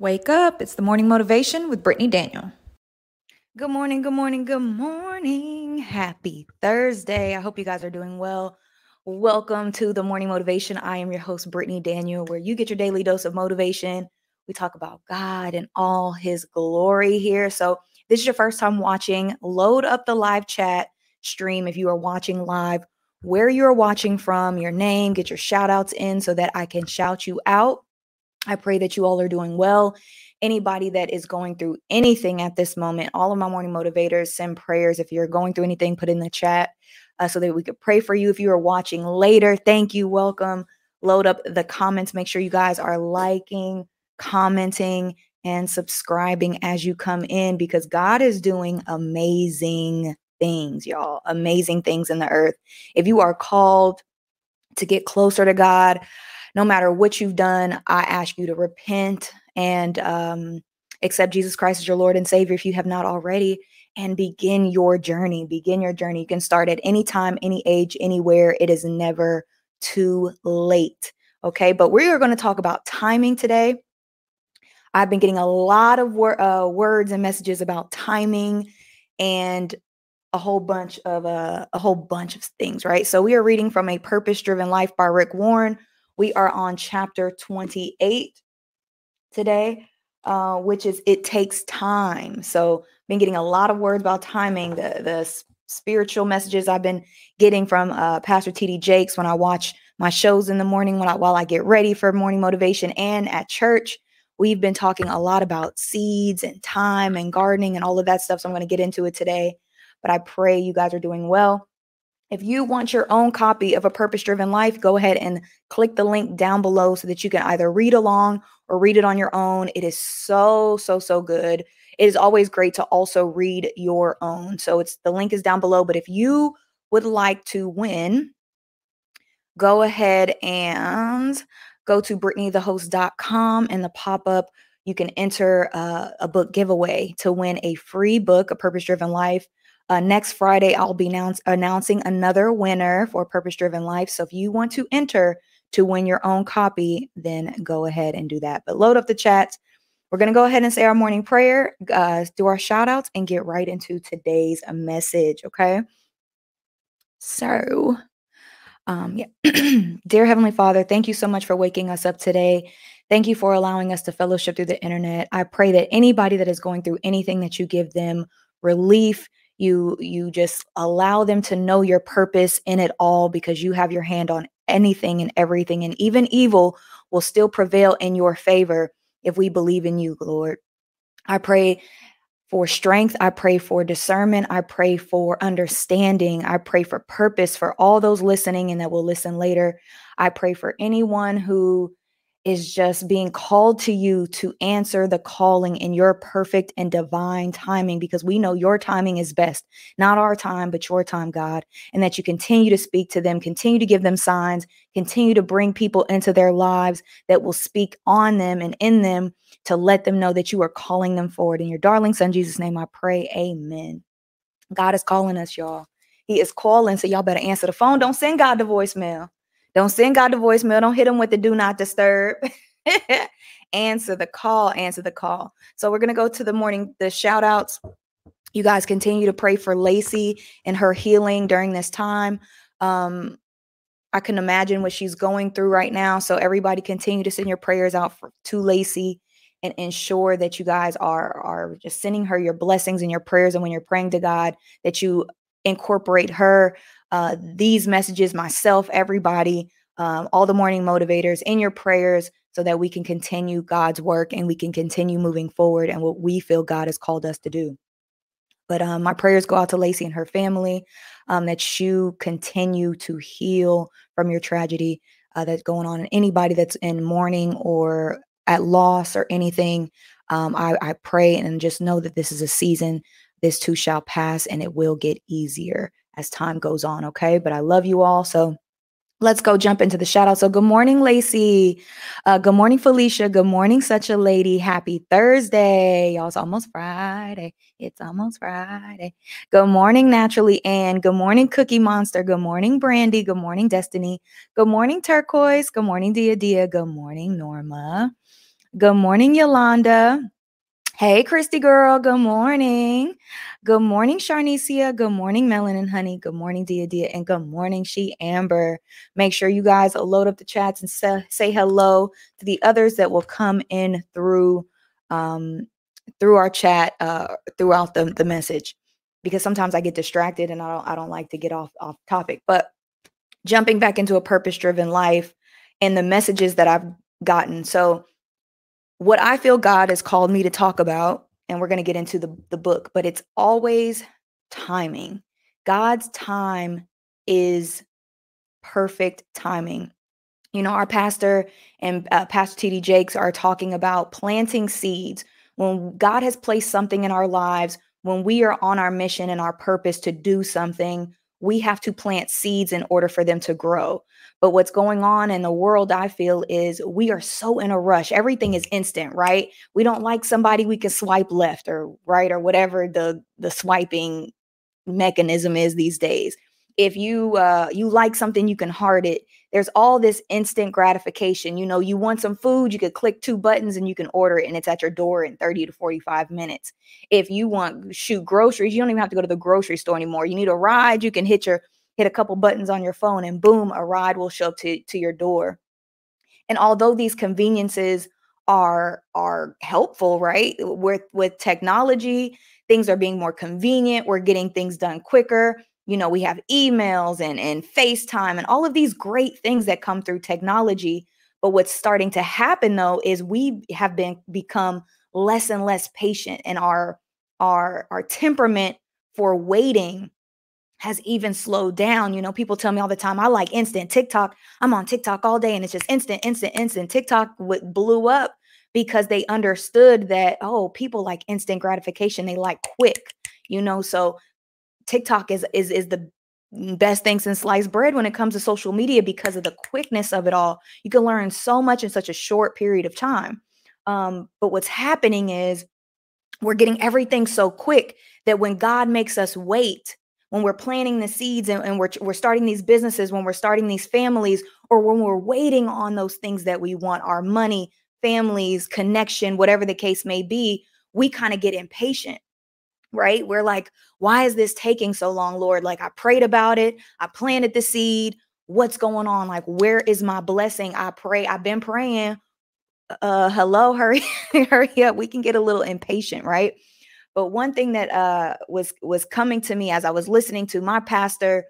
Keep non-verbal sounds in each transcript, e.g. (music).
Wake up. It's the morning motivation with Brittany Daniel. Good morning, good morning, good morning. Happy Thursday. I hope you guys are doing well. Welcome to the morning motivation. I am your host, Brittany Daniel, where you get your daily dose of motivation. We talk about God and all his glory here. So, this is your first time watching, load up the live chat stream if you are watching live, where you are watching from, your name, get your shout outs in so that I can shout you out I pray that you all are doing well. Anybody that is going through anything at this moment, all of my morning motivators send prayers. If you're going through anything, put in the chat uh, so that we could pray for you. If you are watching later, thank you. Welcome. Load up the comments. Make sure you guys are liking, commenting, and subscribing as you come in because God is doing amazing things, y'all. Amazing things in the earth. If you are called to get closer to God, no matter what you've done, I ask you to repent and um, accept Jesus Christ as your Lord and Savior if you have not already, and begin your journey. Begin your journey. You can start at any time, any age, anywhere. It is never too late. Okay, but we are going to talk about timing today. I've been getting a lot of wor- uh, words and messages about timing and a whole bunch of uh, a whole bunch of things, right? So we are reading from a purpose driven life by Rick Warren. We are on chapter 28 today, uh, which is It Takes Time. So, been getting a lot of words about timing, the, the spiritual messages I've been getting from uh, Pastor TD Jakes when I watch my shows in the morning when I, while I get ready for morning motivation and at church. We've been talking a lot about seeds and time and gardening and all of that stuff. So I'm going to get into it today. But I pray you guys are doing well. If you want your own copy of A Purpose Driven Life, go ahead and click the link down below so that you can either read along or read it on your own. It is so, so, so good. It is always great to also read your own. So it's the link is down below. But if you would like to win, go ahead and go to brittanythehost.com and the pop-up you can enter uh, a book giveaway to win a free book a purpose driven life uh, next Friday, I'll be announce- announcing another winner for Purpose Driven Life. So if you want to enter to win your own copy, then go ahead and do that. But load up the chat. We're going to go ahead and say our morning prayer, uh, do our shout outs, and get right into today's message. Okay. So, um, yeah. (clears throat) Dear Heavenly Father, thank you so much for waking us up today. Thank you for allowing us to fellowship through the internet. I pray that anybody that is going through anything that you give them relief, you you just allow them to know your purpose in it all because you have your hand on anything and everything and even evil will still prevail in your favor if we believe in you lord. I pray for strength i pray for discernment i pray for understanding i pray for purpose for all those listening and that will listen later. I pray for anyone who is just being called to you to answer the calling in your perfect and divine timing because we know your timing is best, not our time, but your time, God. And that you continue to speak to them, continue to give them signs, continue to bring people into their lives that will speak on them and in them to let them know that you are calling them forward. In your darling son, Jesus' name, I pray. Amen. God is calling us, y'all. He is calling. So y'all better answer the phone. Don't send God the voicemail. Don't send God the voicemail. Don't hit him with the do not disturb. (laughs) answer the call. Answer the call. So we're going to go to the morning, the shout outs. You guys continue to pray for Lacey and her healing during this time. Um, I can imagine what she's going through right now. So everybody continue to send your prayers out for, to Lacey and ensure that you guys are are just sending her your blessings and your prayers and when you're praying to God that you incorporate her uh, these messages, myself, everybody, um, all the morning motivators in your prayers so that we can continue God's work and we can continue moving forward and what we feel God has called us to do. But um, my prayers go out to Lacey and her family um, that you continue to heal from your tragedy uh, that's going on. And anybody that's in mourning or at loss or anything, um, I, I pray and just know that this is a season. This too shall pass and it will get easier as time goes on. Okay. But I love you all. So let's go jump into the shout out. So good morning, Lacey. Uh, good morning, Felicia. Good morning, such a lady. Happy Thursday. Y'all, it's almost Friday. It's almost Friday. Good morning, Naturally and Good morning, Cookie Monster. Good morning, Brandy. Good morning, Destiny. Good morning, Turquoise. Good morning, Dia Dia. Good morning, Norma. Good morning, Yolanda. Hey, Christy girl. Good morning. Good morning, Sharnicia. Good morning, Melon and Honey. Good morning, Dia Dia. And good morning, She Amber. Make sure you guys load up the chats and say, say hello to the others that will come in through um, through our chat uh, throughout the, the message because sometimes I get distracted and I don't I don't like to get off off topic. But jumping back into a purpose driven life and the messages that I've gotten. So what I feel God has called me to talk about, and we're going to get into the, the book, but it's always timing. God's time is perfect timing. You know, our pastor and uh, Pastor TD Jakes are talking about planting seeds. When God has placed something in our lives, when we are on our mission and our purpose to do something, we have to plant seeds in order for them to grow. But what's going on in the world, I feel, is we are so in a rush. Everything is instant, right? We don't like somebody, we can swipe left or right or whatever the the swiping mechanism is these days. If you uh you like something, you can heart it. There's all this instant gratification. You know, you want some food, you could click two buttons and you can order it and it's at your door in 30 to 45 minutes. If you want shoot groceries, you don't even have to go to the grocery store anymore. You need a ride, you can hit your hit a couple buttons on your phone and boom, a ride will show up to, to your door. And although these conveniences are are helpful, right? With with technology, things are being more convenient, we're getting things done quicker. You know, we have emails and and FaceTime and all of these great things that come through technology. But what's starting to happen though is we have been become less and less patient and our our our temperament for waiting has even slowed down. You know, people tell me all the time, I like instant TikTok. I'm on TikTok all day and it's just instant, instant, instant. TikTok w- blew up because they understood that, oh, people like instant gratification. They like quick, you know, so TikTok is is is the best thing since sliced bread when it comes to social media because of the quickness of it all. You can learn so much in such a short period of time. Um, but what's happening is we're getting everything so quick that when God makes us wait, when we're planting the seeds and, and, we're, we're starting these businesses, when we're starting these families, or when we're waiting on those things that we want our money, families, connection, whatever the case may be, we kind of get impatient, right? We're like, why is this taking so long, Lord? Like, I prayed about it, I planted the seed. What's going on? Like, where is my blessing? I pray, I've been praying. Uh, hello, hurry, (laughs) hurry up. We can get a little impatient, right? But one thing that uh, was was coming to me as I was listening to my pastor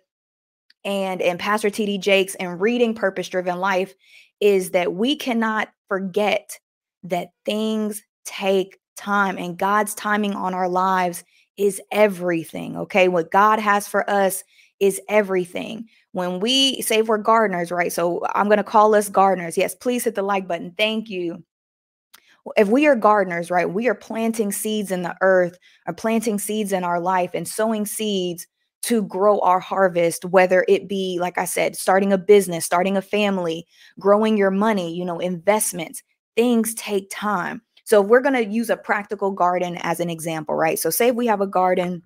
and and Pastor TD Jakes and reading Purpose Driven Life is that we cannot forget that things take time and God's timing on our lives is everything. Okay, what God has for us is everything. When we say we're gardeners, right? So I'm going to call us gardeners. Yes, please hit the like button. Thank you if we are gardeners, right, we are planting seeds in the earth or planting seeds in our life and sowing seeds to grow our harvest, whether it be, like I said, starting a business, starting a family, growing your money, you know, investments, things take time. So if we're going to use a practical garden as an example, right? So say we have a garden,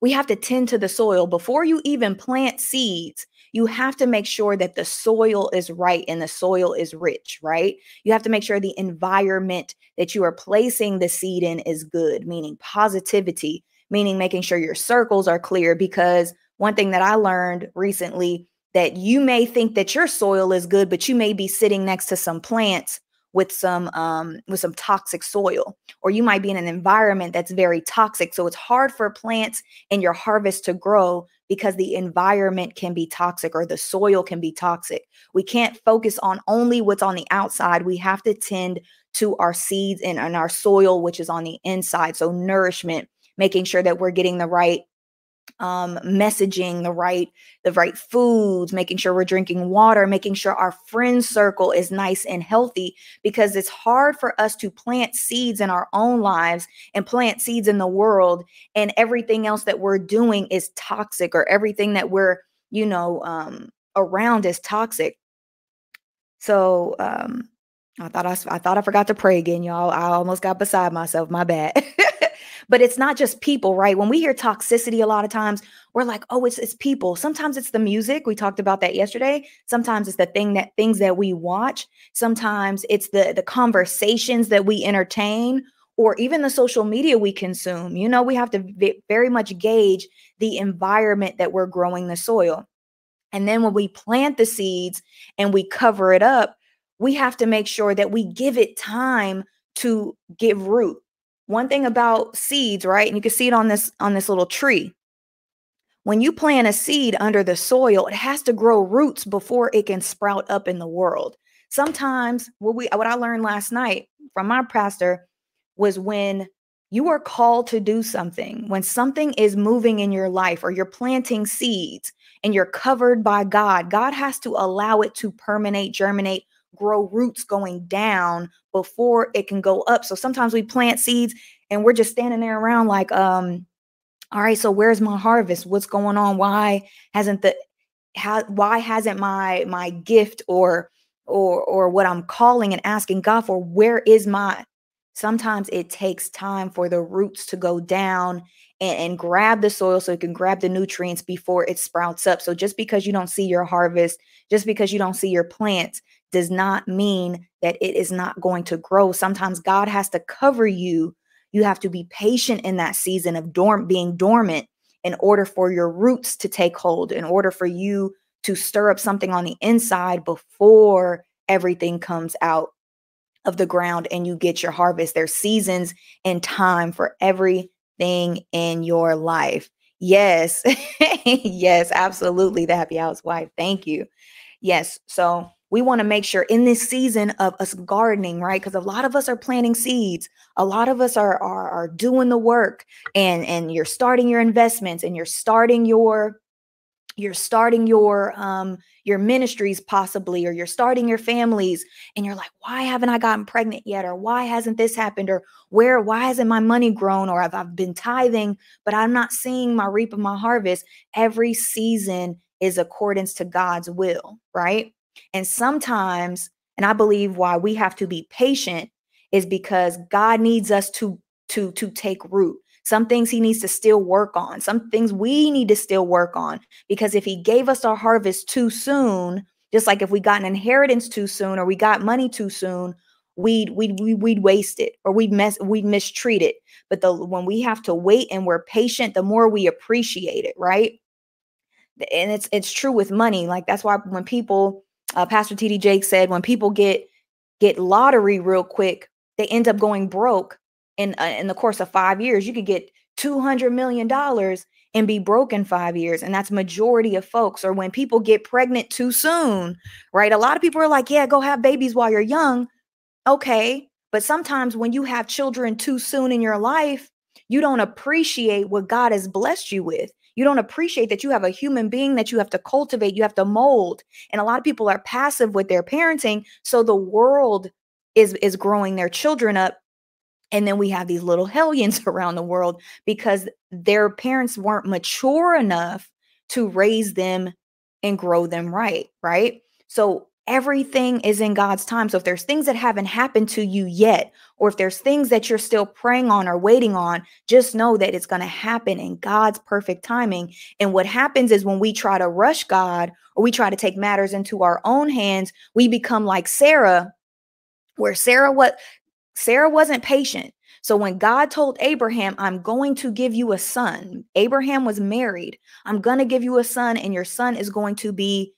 we have to tend to the soil before you even plant seeds you have to make sure that the soil is right and the soil is rich, right? You have to make sure the environment that you are placing the seed in is good, meaning positivity, meaning making sure your circles are clear. Because one thing that I learned recently that you may think that your soil is good, but you may be sitting next to some plants with some um, with some toxic soil or you might be in an environment that's very toxic so it's hard for plants and your harvest to grow because the environment can be toxic or the soil can be toxic. We can't focus on only what's on the outside. We have to tend to our seeds and, and our soil which is on the inside. So nourishment making sure that we're getting the right um, messaging the right the right foods making sure we're drinking water making sure our friend circle is nice and healthy because it's hard for us to plant seeds in our own lives and plant seeds in the world and everything else that we're doing is toxic or everything that we're you know um, around is toxic so um, I thought I, I thought I forgot to pray again, y'all. I almost got beside myself. My bad. (laughs) but it's not just people, right? When we hear toxicity a lot of times, we're like, oh, it's it's people. Sometimes it's the music. We talked about that yesterday. Sometimes it's the thing that things that we watch. Sometimes it's the the conversations that we entertain or even the social media we consume. You know, we have to very much gauge the environment that we're growing the soil. And then when we plant the seeds and we cover it up, we have to make sure that we give it time to give root. One thing about seeds, right? And you can see it on this on this little tree. When you plant a seed under the soil, it has to grow roots before it can sprout up in the world. Sometimes what we what I learned last night from my pastor was when you are called to do something, when something is moving in your life or you're planting seeds and you're covered by God, God has to allow it to permeate, germinate, grow roots going down before it can go up. So sometimes we plant seeds and we're just standing there around like, um, all right, so where's my harvest? What's going on? Why hasn't the how why hasn't my my gift or or or what I'm calling and asking God for, where is my sometimes it takes time for the roots to go down and, and, grab the soil so it can grab the nutrients before it sprouts up. So just because you don't see your harvest, just because you don't see your plants, does not mean that it is not going to grow. Sometimes God has to cover you. You have to be patient in that season of dorm being dormant in order for your roots to take hold, in order for you to stir up something on the inside before everything comes out of the ground and you get your harvest. There's seasons and time for everything in your life. Yes. (laughs) yes, absolutely. The happy housewife. Thank you. Yes. So we want to make sure in this season of us gardening, right? Because a lot of us are planting seeds. A lot of us are, are are doing the work and and you're starting your investments and you're starting your you're starting your um your ministries possibly or you're starting your families and you're like why haven't i gotten pregnant yet? Or why hasn't this happened? Or where why hasn't my money grown? Or i've, I've been tithing but i'm not seeing my reap of my harvest. Every season is accordance to god's will right and sometimes and i believe why we have to be patient is because god needs us to to to take root some things he needs to still work on. Some things we need to still work on. Because if he gave us our harvest too soon, just like if we got an inheritance too soon or we got money too soon, we'd we'd we'd waste it or we'd mess we'd mistreat it. But the when we have to wait and we're patient, the more we appreciate it, right? And it's it's true with money. Like that's why when people, uh, Pastor TD Jake said, when people get get lottery real quick, they end up going broke in uh, in the course of 5 years. You could get 200 million dollars and be broke in 5 years. And that's majority of folks. Or when people get pregnant too soon right? A lot of people are like yeah go have babies while you're young. Okay. But sometimes when you have children too soon in your life you don't appreciate what God has blessed you with you don't appreciate that you have a human being that you have to cultivate, you have to mold. And a lot of people are passive with their parenting. So the world is is growing their children up and then we have these little hellions (laughs) around the world because their parents weren't mature enough to raise them and grow them right, right? So everything is in God's time. So if there's things that haven't happened to you yet, or if there's things that you're still praying on or waiting on, just know that it's going to happen in God's perfect timing. And what happens is when we try to rush God or we try to take matters into our own hands, we become like Sarah, where Sarah what Sarah wasn't patient. So when God told Abraham, I'm going to give you a son, Abraham was married. I'm going to give you a son, and your son is going to be,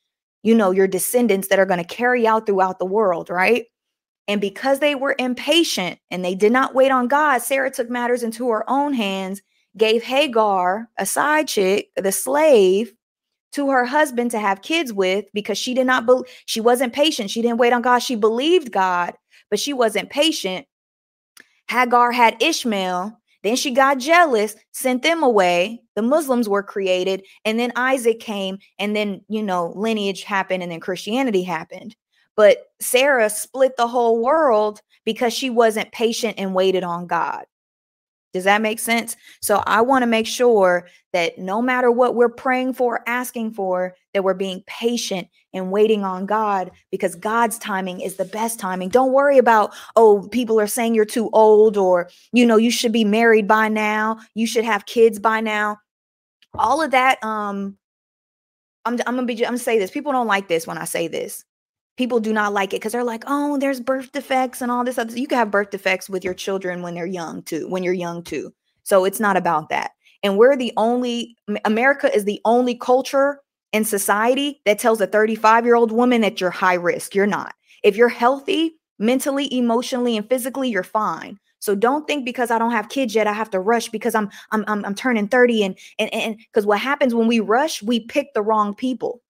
you know, your descendants that are going to carry out throughout the world, right? And because they were impatient and they did not wait on God, Sarah took matters into her own hands, gave Hagar, a side chick, the slave, to her husband to have kids with because she did not believe she wasn't patient. She didn't wait on God. She believed God, but she wasn't patient. Hagar had Ishmael. Then she got jealous, sent them away. The Muslims were created. And then Isaac came. And then, you know, lineage happened and then Christianity happened. But Sarah split the whole world because she wasn't patient and waited on God. Does that make sense? So I want to make sure that no matter what we're praying for, asking for, that we're being patient and waiting on God because God's timing is the best timing. Don't worry about, oh, people are saying you're too old or, you know, you should be married by now, you should have kids by now. All of that um I'm I'm to be I'm to say this. People don't like this when I say this people do not like it because they're like, oh, there's birth defects and all this other. You can have birth defects with your children when they're young too, when you're young too. So it's not about that. And we're the only, America is the only culture in society that tells a 35 year old woman that you're high risk. You're not. If you're healthy, mentally, emotionally, and physically, you're fine. So don't think because I don't have kids yet, I have to rush because I'm I'm I'm, I'm turning 30 and and and because what happens when we rush, we pick the wrong people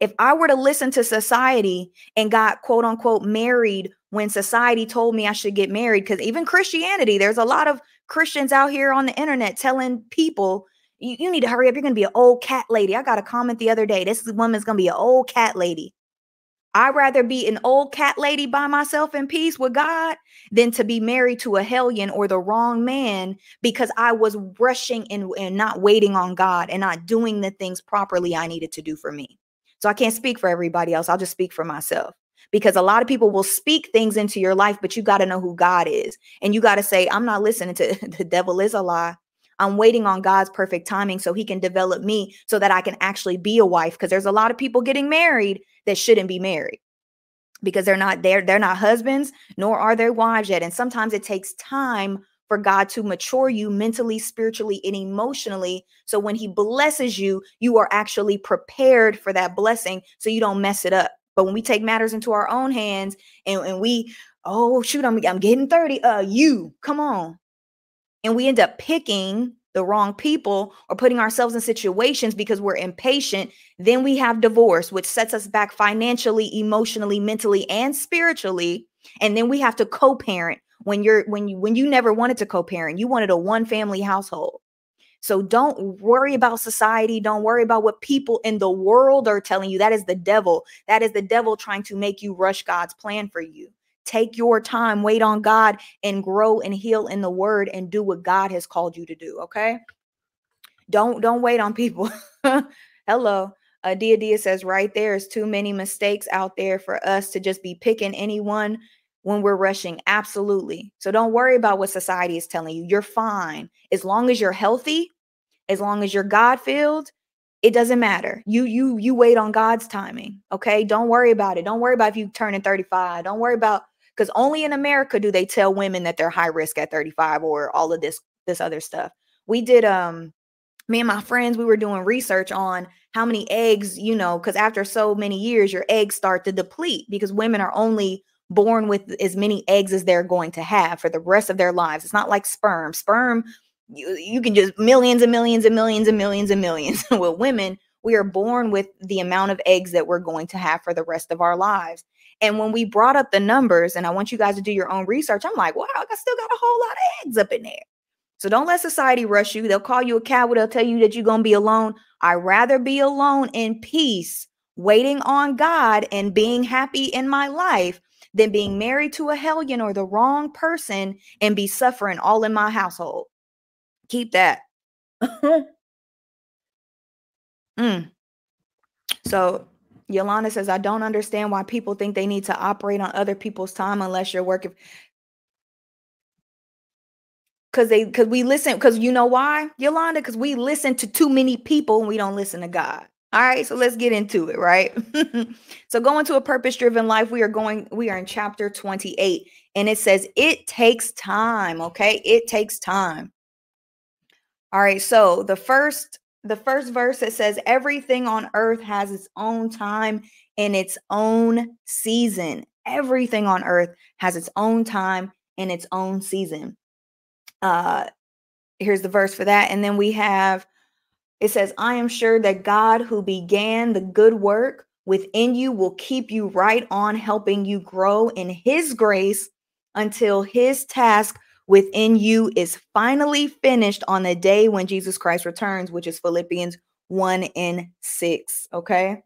if I were to listen to society and got quote unquote married when society told me I should get married, because even Christianity, there's a lot of Christians out here on the internet telling people, you, you need to hurry up. You're going to be an old cat lady. I got a comment the other day. This woman's going to be an old cat lady. I'd rather be an old cat lady by myself in peace with God than to be married to a hellion or the wrong man because I was rushing and, and not waiting on God and not doing the things properly I needed to do for me. So I can't speak for everybody else. I'll just speak for myself because a lot of people will speak things into your life, but you got to know who God is. And you got to say, I'm not listening to (laughs) the devil is a lie. I'm waiting on God's perfect timing so he can develop me so that I can actually be a wife. Because there's a lot of people getting married that shouldn't be married because they're not there, they're not husbands, nor are they wives yet. And sometimes it takes time for God to mature you mentally, spiritually, and emotionally. So when He blesses you, you are actually prepared for that blessing so you don't mess it up. But when we take matters into our own hands and, and we, oh, shoot, I'm, I'm getting 30, uh, you, come on. And we end up picking the wrong people or putting ourselves in situations because we're impatient, then we have divorce, which sets us back financially, emotionally, mentally, and spiritually. And then we have to co parent, when you're when you when you never wanted to co-parent you wanted a one family household. So don't worry about society. Don't worry about what people in the world are telling you. That is the devil. That is the devil trying to make you rush god's plan for you take your time wait on god and grow and heal in the word and do what god has called you to do okay don't don't wait on people (laughs) hello uh, Dia Dia says right there is too many mistakes out there for us to just be picking anyone when we're rushing. Absolutely. So don't worry about what society is telling you. You're fine. As long as you're healthy, as long as you're God filled, it doesn't matter. You you you wait on God's timing. Okay? Don't worry about it. Don't worry about if you turn in 35. Don't worry about because only in America do they tell women that they're high risk at 35 or all of this this other stuff. We did um me and my friends we were doing research on how many eggs, you know, cuz after so many years your eggs start to deplete because women are only born with as many eggs as they're going to have for the rest of their lives. It's not like sperm. Sperm, you, you can just millions and millions and millions and millions and millions. (laughs) with women, we are born with the amount of eggs that we're going to have for the rest of our lives. And when we brought up the numbers, and I want you guys to do your own research, I'm like, wow, I still got a whole lot of eggs up in there. So don't let society rush you. They'll call you a coward. They'll tell you that you're going to be alone. I'd rather be alone in peace, waiting on God and being happy in my life than being married to a hellion or the wrong person and be suffering all in my household. Keep that. (laughs) mm. So Yolanda says, I don't understand why people think they need to operate on other people's time unless you're working. Cause they cause we listen, cause you know why, Yolanda? Because we listen to too many people and we don't listen to God. All right, so let's get into it, right? (laughs) so going to a purpose-driven life, we are going we are in chapter 28 and it says it takes time, okay? It takes time. All right, so the first the first verse it says everything on earth has its own time and its own season. Everything on earth has its own time and its own season. Uh here's the verse for that and then we have it says, I am sure that God who began the good work within you will keep you right on helping you grow in his grace until his task within you is finally finished on the day when Jesus Christ returns, which is Philippians 1 and 6. Okay.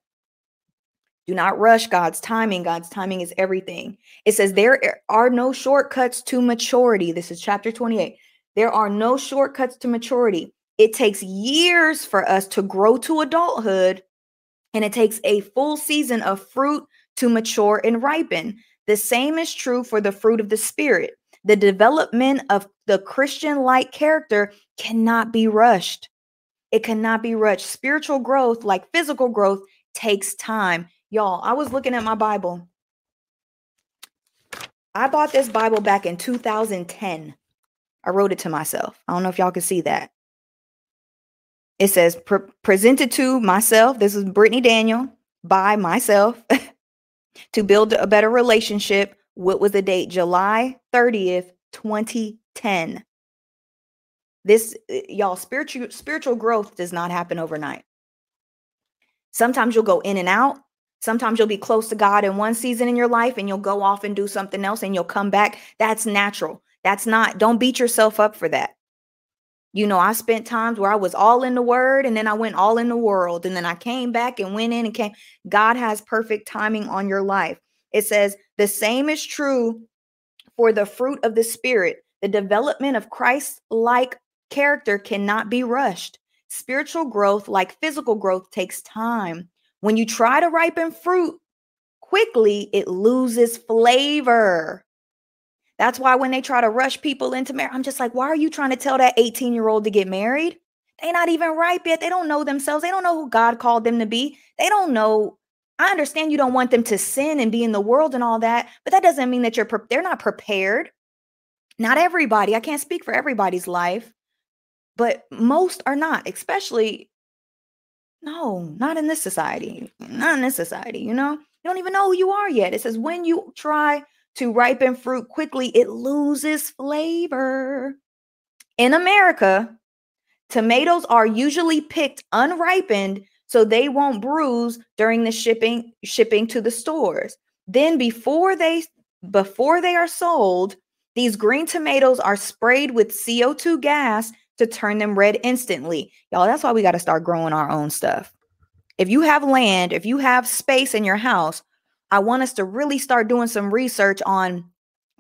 Do not rush God's timing. God's timing is everything. It says, There are no shortcuts to maturity. This is chapter 28. There are no shortcuts to maturity. It takes years for us to grow to adulthood, and it takes a full season of fruit to mature and ripen. The same is true for the fruit of the Spirit. The development of the Christian like character cannot be rushed. It cannot be rushed. Spiritual growth, like physical growth, takes time. Y'all, I was looking at my Bible. I bought this Bible back in 2010. I wrote it to myself. I don't know if y'all can see that. It says, Pre- presented to myself. This is Brittany Daniel by myself (laughs) to build a better relationship. What was the date? July 30th, 2010. This, uh, y'all, spiritual spiritual growth does not happen overnight. Sometimes you'll go in and out. Sometimes you'll be close to God in one season in your life and you'll go off and do something else and you'll come back. That's natural. That's not, don't beat yourself up for that. You know, I spent times where I was all in the word and then I went all in the world and then I came back and went in and came. God has perfect timing on your life. It says the same is true for the fruit of the spirit. The development of Christ like character cannot be rushed. Spiritual growth, like physical growth, takes time. When you try to ripen fruit quickly, it loses flavor. That's why when they try to rush people into marriage, I'm just like, why are you trying to tell that 18 year old to get married? They're not even ripe yet. They don't know themselves. They don't know who God called them to be. They don't know. I understand you don't want them to sin and be in the world and all that, but that doesn't mean that you're pre- they're not prepared. Not everybody. I can't speak for everybody's life, but most are not, especially no, not in this society. Not in this society, you know? You don't even know who you are yet. It says when you try to ripen fruit quickly, it loses flavor. In America, tomatoes are usually picked unripened so they won't bruise during the shipping shipping to the stores. Then before they before they are sold, these green tomatoes are sprayed with CO2 gas to turn them red instantly. Y'all, that's why we got to start growing our own stuff. If you have land, if you have space in your house, I want us to really start doing some research on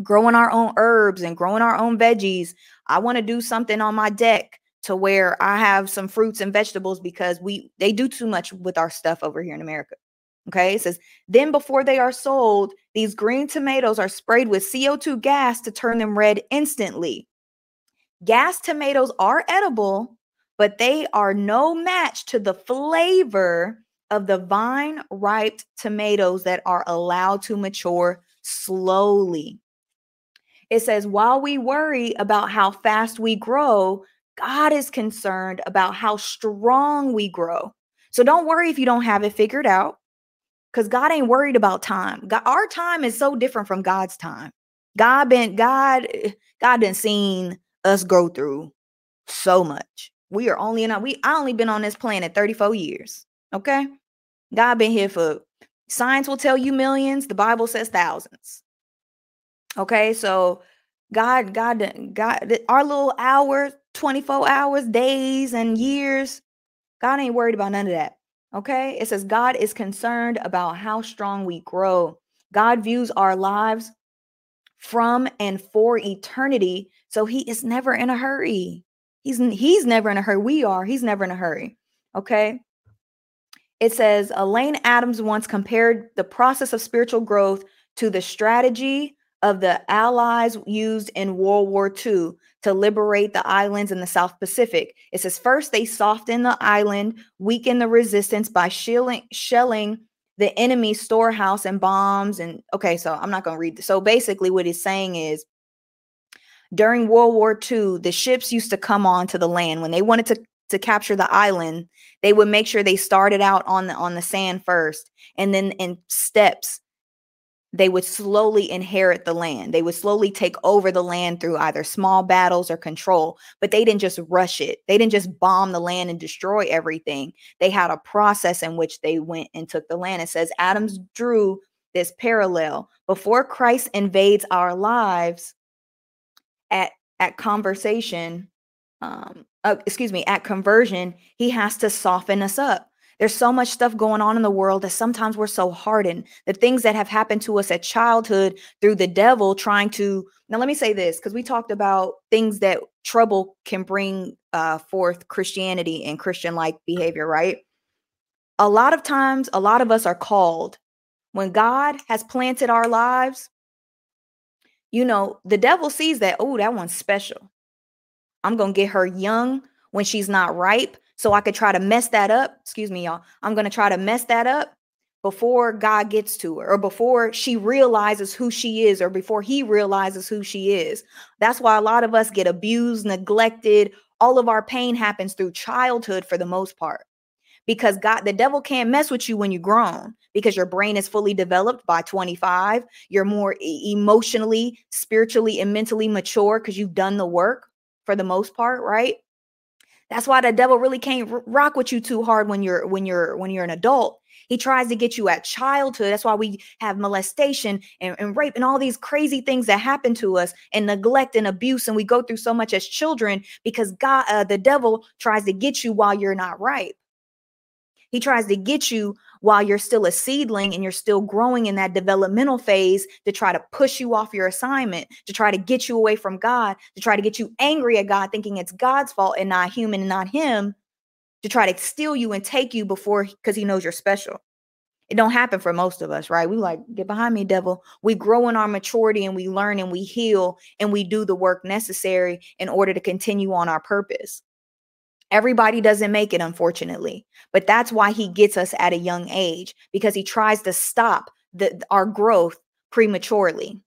growing our own herbs and growing our own veggies. I want to do something on my deck to where I have some fruits and vegetables because we they do too much with our stuff over here in America. Okay, it says then before they are sold, these green tomatoes are sprayed with CO2 gas to turn them red instantly. Gas tomatoes are edible, but they are no match to the flavor of the vine ripe tomatoes that are allowed to mature slowly. It says, while we worry about how fast we grow, God is concerned about how strong we grow. So don't worry if you don't have it figured out because God ain't worried about time. God, our time is so different from God's time. God been God eh, God done seen us go through so much. We are only in we I only been on this planet 34 years. Okay. God been here for science will tell you millions, the Bible says thousands. Okay, so God, God, God, our little hours, 24 hours, days, and years, God ain't worried about none of that. Okay, it says God is concerned about how strong we grow. God views our lives from and for eternity, so He is never in a hurry. He's He's never in a hurry. We are. He's never in a hurry. Okay. It says Elaine Adams once compared the process of spiritual growth to the strategy of the Allies used in World War II to liberate the islands in the South Pacific. It says first they soften the island, weaken the resistance by shelling, shelling the enemy storehouse and bombs. And okay, so I'm not going to read. This. So basically, what he's saying is during World War II, the ships used to come onto the land when they wanted to to capture the island they would make sure they started out on the on the sand first and then in steps they would slowly inherit the land. They would slowly take over the land through either small battles or control, but they didn't just rush it. They didn't just bomb the land and destroy everything. They had a process in which they went and took the land. It says Adams drew this parallel. Before Christ invades our lives at at conversation, um, uh, excuse me, at conversion, he has to soften us up. There's so much stuff going on in the world that sometimes we're so hardened. The things that have happened to us at childhood through the devil trying to. Now, let me say this because we talked about things that trouble can bring uh, forth Christianity and Christian like behavior, right? A lot of times, a lot of us are called when God has planted our lives. You know, the devil sees that, oh, that one's special. I'm going to get her young when she's not ripe so I could try to mess that up. Excuse me, y'all. I'm going to try to mess that up before God gets to her or before she realizes who she is or before he realizes who she is. That's why a lot of us get abused, neglected. All of our pain happens through childhood for the most part. Because God, the devil can't mess with you when you're grown because your brain is fully developed by 25. You're more emotionally, spiritually, and mentally mature because you've done the work for the most part, right? That's why the devil really can't rock with you too hard when you're when you're when you're an adult. He tries to get you at childhood. That's why we have molestation and, and rape and all these crazy things that happen to us and neglect and abuse. And we go through so much as children because God, uh, the devil tries to get you while you're not ripe. He tries to get you while you're still a seedling and you're still growing in that developmental phase to try to push you off your assignment, to try to get you away from God, to try to get you angry at God, thinking it's God's fault and not human and not Him, to try to steal you and take you before because He knows you're special. It don't happen for most of us, right? We like, get behind me, devil. We grow in our maturity and we learn and we heal and we do the work necessary in order to continue on our purpose. Everybody doesn't make it, unfortunately. But that's why he gets us at a young age because he tries to stop the, our growth prematurely.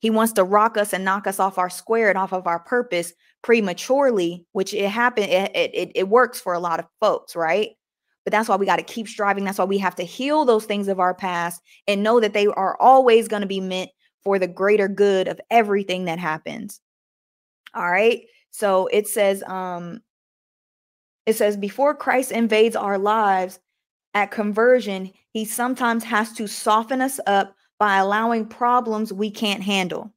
He wants to rock us and knock us off our square and off of our purpose prematurely, which it happened. It, it, it works for a lot of folks, right? But that's why we got to keep striving. That's why we have to heal those things of our past and know that they are always going to be meant for the greater good of everything that happens. All right. So it says, um, it says, before Christ invades our lives at conversion, he sometimes has to soften us up by allowing problems we can't handle.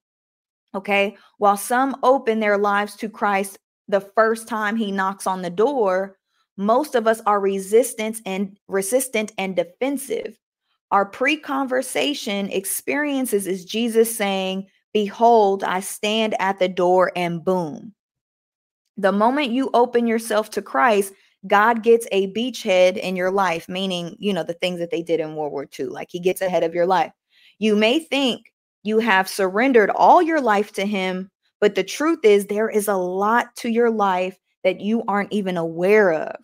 Okay. While some open their lives to Christ the first time he knocks on the door, most of us are resistant and resistant and defensive. Our pre-conversation experiences is Jesus saying, Behold, I stand at the door and boom. The moment you open yourself to Christ, God gets a beachhead in your life, meaning, you know, the things that they did in World War II, like he gets ahead of your life. You may think you have surrendered all your life to him, but the truth is, there is a lot to your life that you aren't even aware of.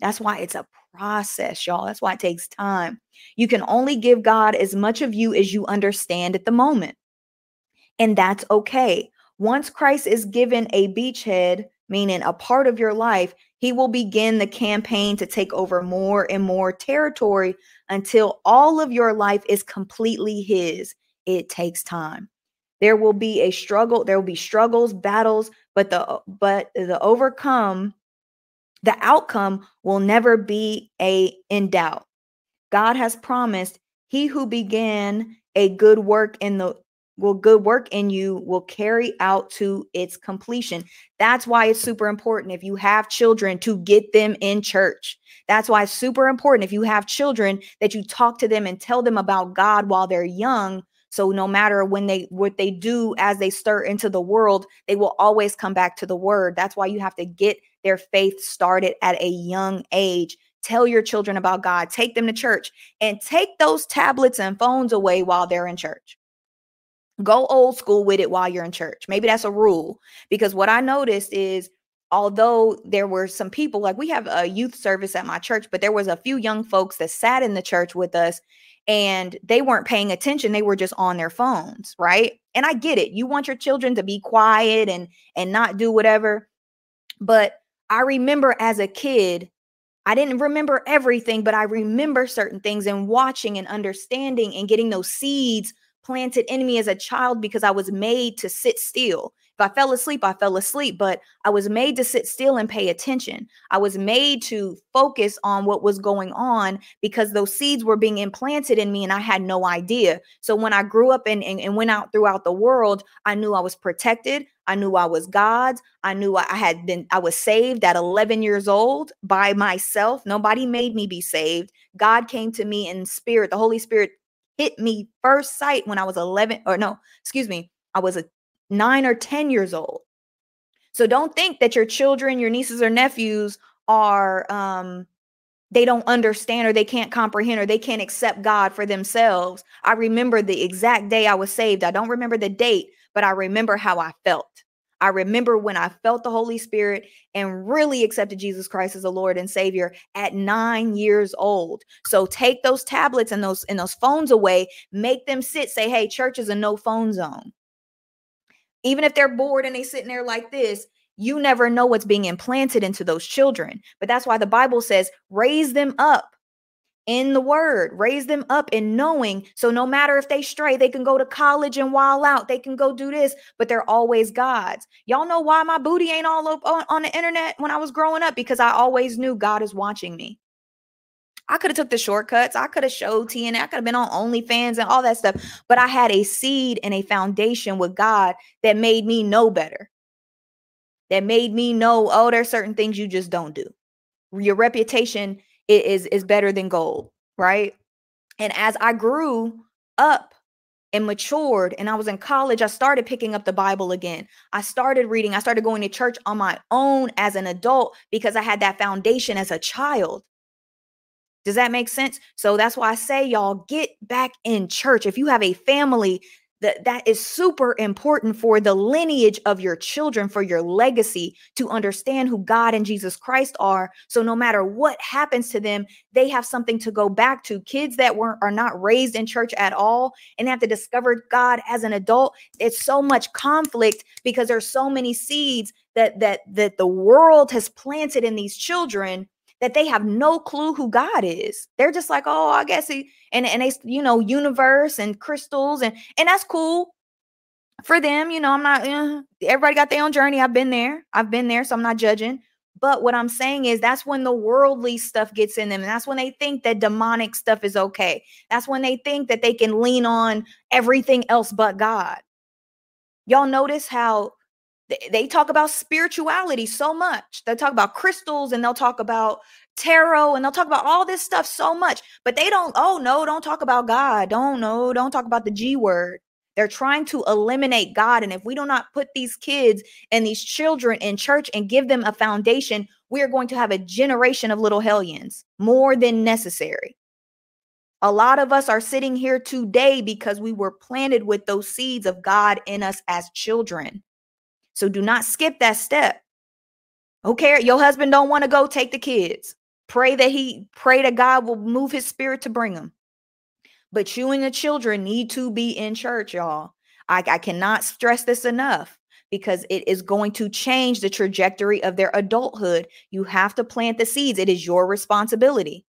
That's why it's a process, y'all. That's why it takes time. You can only give God as much of you as you understand at the moment. And that's okay. Once Christ is given a beachhead, meaning a part of your life, he will begin the campaign to take over more and more territory until all of your life is completely his. It takes time. There will be a struggle, there will be struggles, battles, but the but the overcome the outcome will never be a in doubt. God has promised he who began a good work in the will good work in you will carry out to its completion. That's why it's super important if you have children to get them in church. That's why it's super important if you have children that you talk to them and tell them about God while they're young. So no matter when they what they do as they stir into the world, they will always come back to the word. That's why you have to get their faith started at a young age. Tell your children about God, take them to church, and take those tablets and phones away while they're in church go old school with it while you're in church. Maybe that's a rule because what I noticed is although there were some people like we have a youth service at my church, but there was a few young folks that sat in the church with us and they weren't paying attention they were just on their phones right and i get it you want your children to be quiet and and not do whatever but i remember as a kid I didn't remember everything, but I remember certain things and watching and understanding and getting those seeds planted in me as a child because I was made to sit still If I fell asleep, I fell asleep, but I was made to sit still and pay attention. I was made to focus on what was going on because those seeds were being implanted in me and I had no idea. So when I grew up and, and, and went out throughout the world, I knew I was protected. I knew I was God's. I knew I had been, I was saved at 11 years old by myself. Nobody made me be saved. God came to me in spirit. The Holy Spirit hit me first sight when I was 11 or no, excuse me, I was a 9 or 10 years old. So don't think that your children, your nieces or nephews are um they don't understand or they can't comprehend or they can't accept God for themselves. I remember the exact day I was saved. I don't remember the date, but I remember how I felt. I remember when I felt the Holy Spirit and really accepted Jesus Christ as a Lord and Savior at 9 years old. So take those tablets and those and those phones away, make them sit say, "Hey, church is a no phone zone." Even if they're bored and they sitting there like this, you never know what's being implanted into those children. But that's why the Bible says, "Raise them up in the word raise them up in knowing so no matter if they stray they can go to college and while out they can go do this but they're always god's y'all know why my booty ain't all up on, on the internet when i was growing up because i always knew god is watching me I could have took the shortcuts. I could have showed TNA. I could have been on OnlyFans and all that stuff. But I had a seed and a foundation with God that made me know better. That made me know, oh, there's certain things you just don't do. Your reputation is is better than gold, right? And as I grew up and matured and I was in college, I started picking up the Bible again. I started reading, I started going to church on my own as an adult because I had that foundation as a child. Does that make sense? So that's why I say, y'all, get back in church. If you have a family that that is super important for the lineage of your children for your legacy to understand who God and Jesus Christ are. So no matter what happens to them they have something to go back to. Kids that weren't are not raised in church at all and have to discover God as an adult it's so much conflict because there's so many seeds that that that the world has planted in these children that they have no clue who God is. They're just like, oh, I guess he and and they, you know, universe and crystals and and that's cool for them. You know, I'm not. Uh, everybody got their own journey. I've been there. I've been there, so I'm not judging. But what I'm saying is that's when the worldly stuff gets in them. And that's when they think that demonic stuff is okay. That's when they think that they can lean on everything else but God. Y'all notice how they talk about spirituality so much. They talk about crystals and they'll talk about tarot and they'll talk about all this stuff so much, but they don't, oh no, don't talk about God. Don't no, don't talk about the G word. They're trying to eliminate God. And if we do not put these kids and these children in church and give them a foundation, we are going to have a generation of little hellions more than necessary. A lot of us are sitting here today because we were planted with those seeds of God in us as children. So do not skip that step. Okay, your husband don't want to go, take the kids. Pray that he pray that God will move his spirit to bring them. But you and the children need to be in church, y'all. I, I cannot stress this enough because it is going to change the trajectory of their adulthood. You have to plant the seeds. It is your responsibility.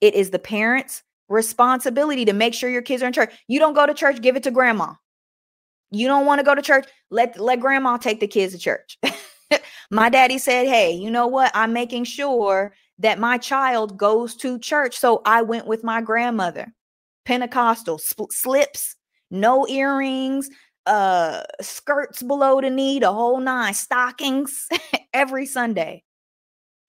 It is the parents' responsibility to make sure your kids are in church. You don't go to church, give it to grandma. You don't want to go to church? Let let grandma take the kids to church. (laughs) my daddy said, "Hey, you know what? I'm making sure that my child goes to church." So I went with my grandmother. Pentecostal sp- slips, no earrings, uh skirts below the knee, the whole nine, stockings (laughs) every Sunday.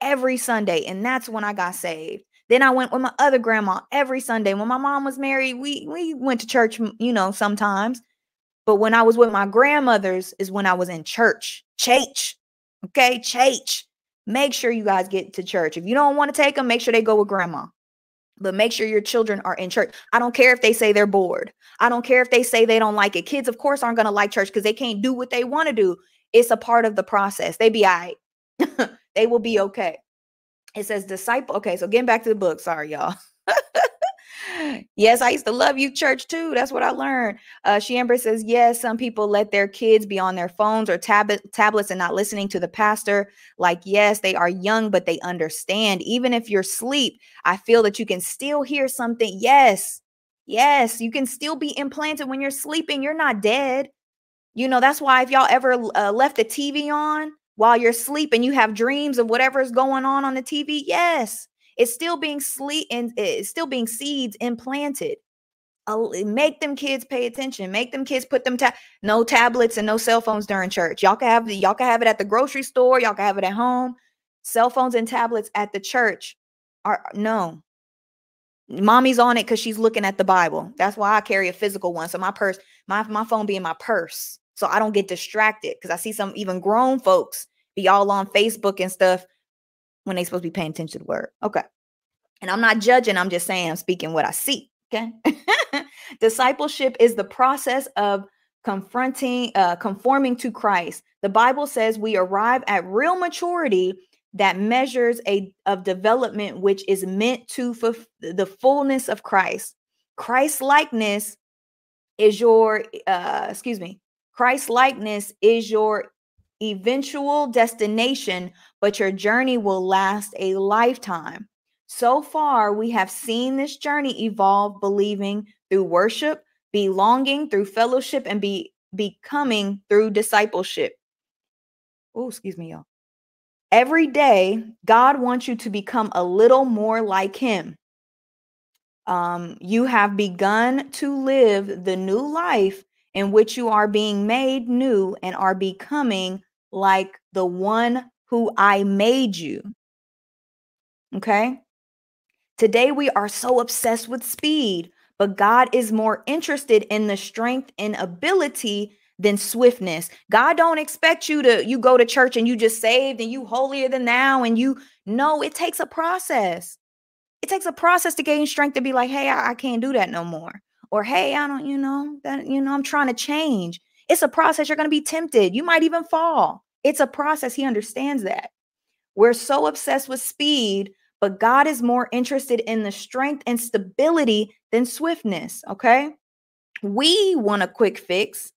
Every Sunday, and that's when I got saved. Then I went with my other grandma every Sunday. When my mom was married, we we went to church, you know, sometimes. But when I was with my grandmothers is when I was in church. Church. Okay, church. Make sure you guys get to church. If you don't want to take them, make sure they go with grandma. But make sure your children are in church. I don't care if they say they're bored. I don't care if they say they don't like it. Kids, of course, aren't going to like church because they can't do what they want to do. It's a part of the process. They be all right. (laughs) they will be okay. It says disciple. Okay, so getting back to the book. Sorry, y'all. (laughs) yes, I used to love you, church, too. That's what I learned. Uh, she Amber says, yes, some people let their kids be on their phones or tablet tablets and not listening to the pastor. Like, yes, they are young, but they understand. Even if you're asleep, I feel that you can still hear something. Yes, yes, you can still be implanted when you're sleeping. You're not dead. You know, that's why if y'all ever uh, left the TV on while you're sleeping, you have dreams of whatever is going on on the TV. Yes, it's still being sleep and it's still being seeds implanted. Uh, make them kids pay attention. Make them kids put them ta- no tablets and no cell phones during church. Y'all can have y'all can have it at the grocery store. Y'all can have it at home. Cell phones and tablets at the church are no. Mommy's on it because she's looking at the Bible. That's why I carry a physical one. So my purse, my my phone be in my purse, so I don't get distracted. Because I see some even grown folks be all on Facebook and stuff when they supposed to be paying attention to the word. Okay, and I'm not judging. I'm just saying I'm speaking what I see. Okay, (laughs) discipleship is the process of confronting, uh, conforming to Christ. The Bible says we arrive at real maturity that measures a of development which is meant to fulfill the fullness of Christ. Christ likeness is your uh excuse me. Christ likeness is your eventual destination, but your journey will last a lifetime. So far, we have seen this journey evolve believing through worship, belonging through fellowship, and be becoming through discipleship. Oh, excuse me, y'all. Every day, God wants you to become a little more like Him. Um, you have begun to live the new life in which you are being made new and are becoming like the one who I made you. Okay. Today, we are so obsessed with speed, but God is more interested in the strength and ability than swiftness. God don't expect you to you go to church and you just saved and you holier than now and you no, it takes a process. It takes a process to gain strength to be like, hey, I, I can't do that no more. Or hey, I don't, you know, that you know, I'm trying to change. It's a process. You're going to be tempted. You might even fall. It's a process. He understands that. We're so obsessed with speed, but God is more interested in the strength and stability than swiftness. Okay. We want a quick fix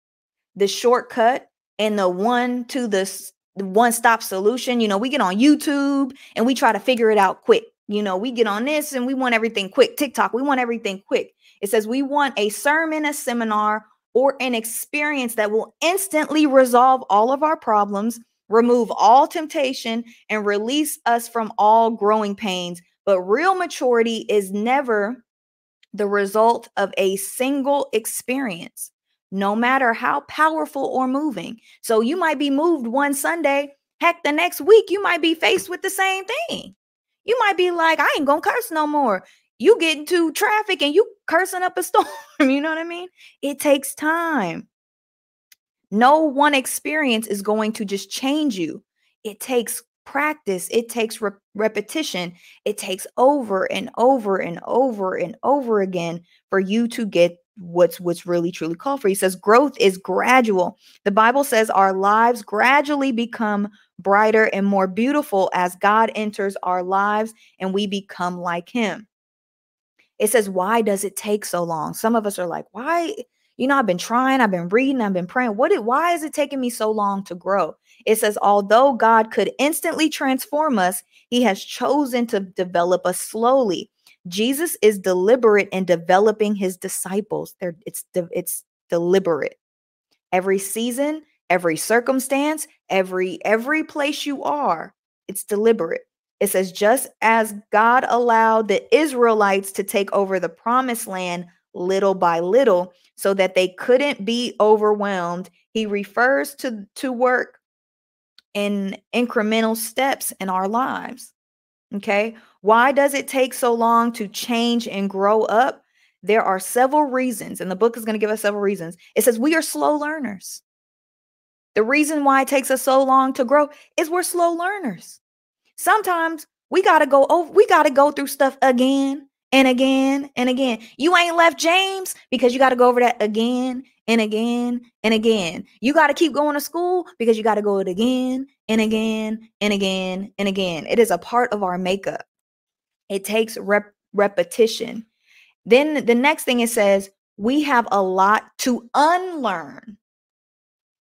the shortcut and the one to the, the one stop solution. You know, we get on YouTube and we try to figure it out quick. You know, we get on this and we want everything quick. TikTok, we want everything quick. It says we want a sermon, a seminar, or an experience that will instantly resolve all of our problems, remove all temptation, and release us from all growing pains. But real maturity is never the result of a single experience no matter how powerful or moving. So you might be moved one Sunday, heck, the next week you might be faced with the same thing. You might be like, I ain't gonna curse no more. You get into traffic and you cursing up a storm. (laughs) you know what I mean? It takes time. No one experience is going to just change you. It takes practice, it takes re- repetition, it takes over and over and over and over again for you to get what's what's really truly called for. He says growth is gradual. The Bible says our lives gradually become brighter and more beautiful as God enters our lives and we become like him. It says why does it take so long? Some of us are like, why you know, I've been trying, I've been reading, I've been praying. What it why is it taking me so long to grow? It says although God could instantly transform us, he has chosen to develop us slowly. Jesus is deliberate in developing his disciples. They're, it's it's deliberate. Every season, every circumstance, every every place you are, it's deliberate. It says just as God allowed the Israelites to take over the promised land little by little so that they couldn't be overwhelmed, he refers to to work in incremental steps in our lives. Okay. Why does it take so long to change and grow up? There are several reasons, and the book is going to give us several reasons. It says we are slow learners. The reason why it takes us so long to grow is we're slow learners. Sometimes we got to go over, we got to go through stuff again and again and again. You ain't left James because you got to go over that again and again and again. You got to keep going to school because you got to go it again and again and again and again. It is a part of our makeup. It takes rep- repetition. Then the next thing it says, we have a lot to unlearn.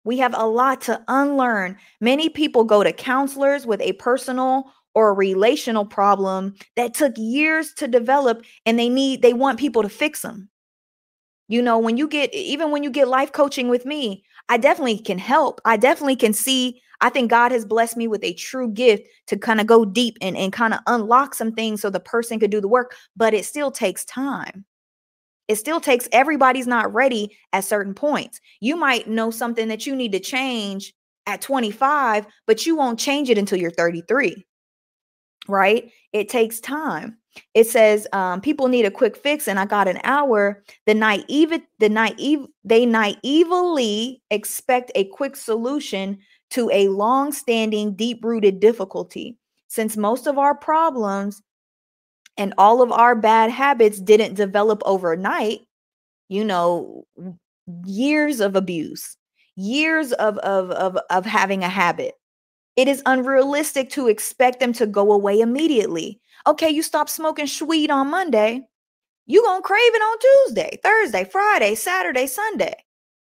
We have a lot to unlearn. Many people go to counselors with a personal or a relational problem that took years to develop and they need they want people to fix them. You know, when you get even when you get life coaching with me, I definitely can help. I definitely can see. I think God has blessed me with a true gift to kind of go deep and, and kind of unlock some things so the person could do the work, but it still takes time. It still takes everybody's not ready at certain points. You might know something that you need to change at 25, but you won't change it until you're 33. Right? It takes time. It says um, people need a quick fix, and I got an hour. The naive, the naive, they naively expect a quick solution to a long-standing, deep-rooted difficulty. Since most of our problems and all of our bad habits didn't develop overnight, you know, years of abuse, years of of of, of having a habit. It is unrealistic to expect them to go away immediately. Okay, you stop smoking sweet on Monday, you to crave it on Tuesday, Thursday, Friday, Saturday, Sunday.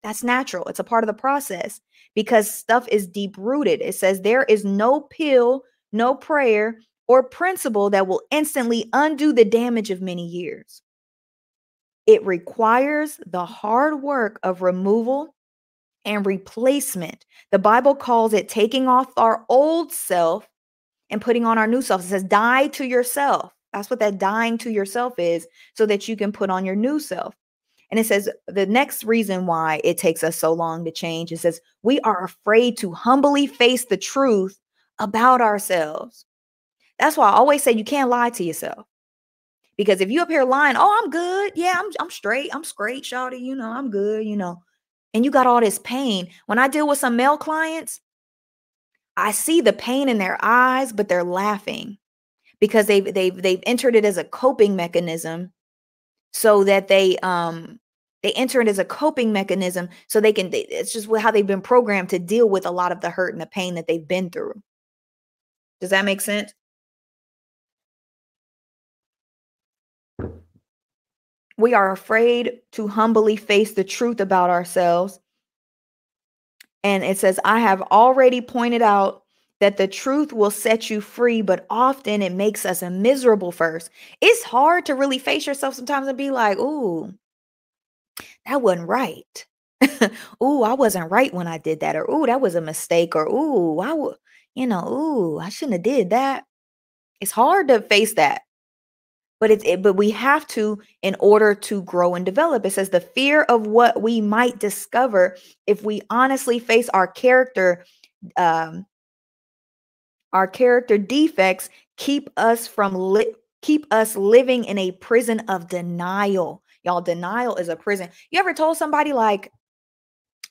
That's natural. It's a part of the process because stuff is deep rooted. It says there is no pill, no prayer, or principle that will instantly undo the damage of many years. It requires the hard work of removal and replacement. The Bible calls it taking off our old self and putting on our new self. It says, die to yourself. That's what that dying to yourself is, so that you can put on your new self. And it says the next reason why it takes us so long to change, it says, we are afraid to humbly face the truth about ourselves. That's why I always say you can't lie to yourself. Because if you up here lying, oh, I'm good. Yeah, I'm I'm straight. I'm straight, shawty. You know, I'm good, you know. And you got all this pain. When I deal with some male clients, I see the pain in their eyes, but they're laughing because they've they've they've entered it as a coping mechanism so that they um they enter it as a coping mechanism so they can it's just how they've been programmed to deal with a lot of the hurt and the pain that they've been through does that make sense We are afraid to humbly face the truth about ourselves. And it says, I have already pointed out that the truth will set you free, but often it makes us miserable first. It's hard to really face yourself sometimes and be like, ooh, that wasn't right. (laughs) ooh, I wasn't right when I did that. Or ooh, that was a mistake. Or ooh, I would, you know, ooh, I shouldn't have did that. It's hard to face that but it's it, but we have to in order to grow and develop. It says the fear of what we might discover if we honestly face our character um our character defects keep us from li- keep us living in a prison of denial. Y'all denial is a prison. You ever told somebody like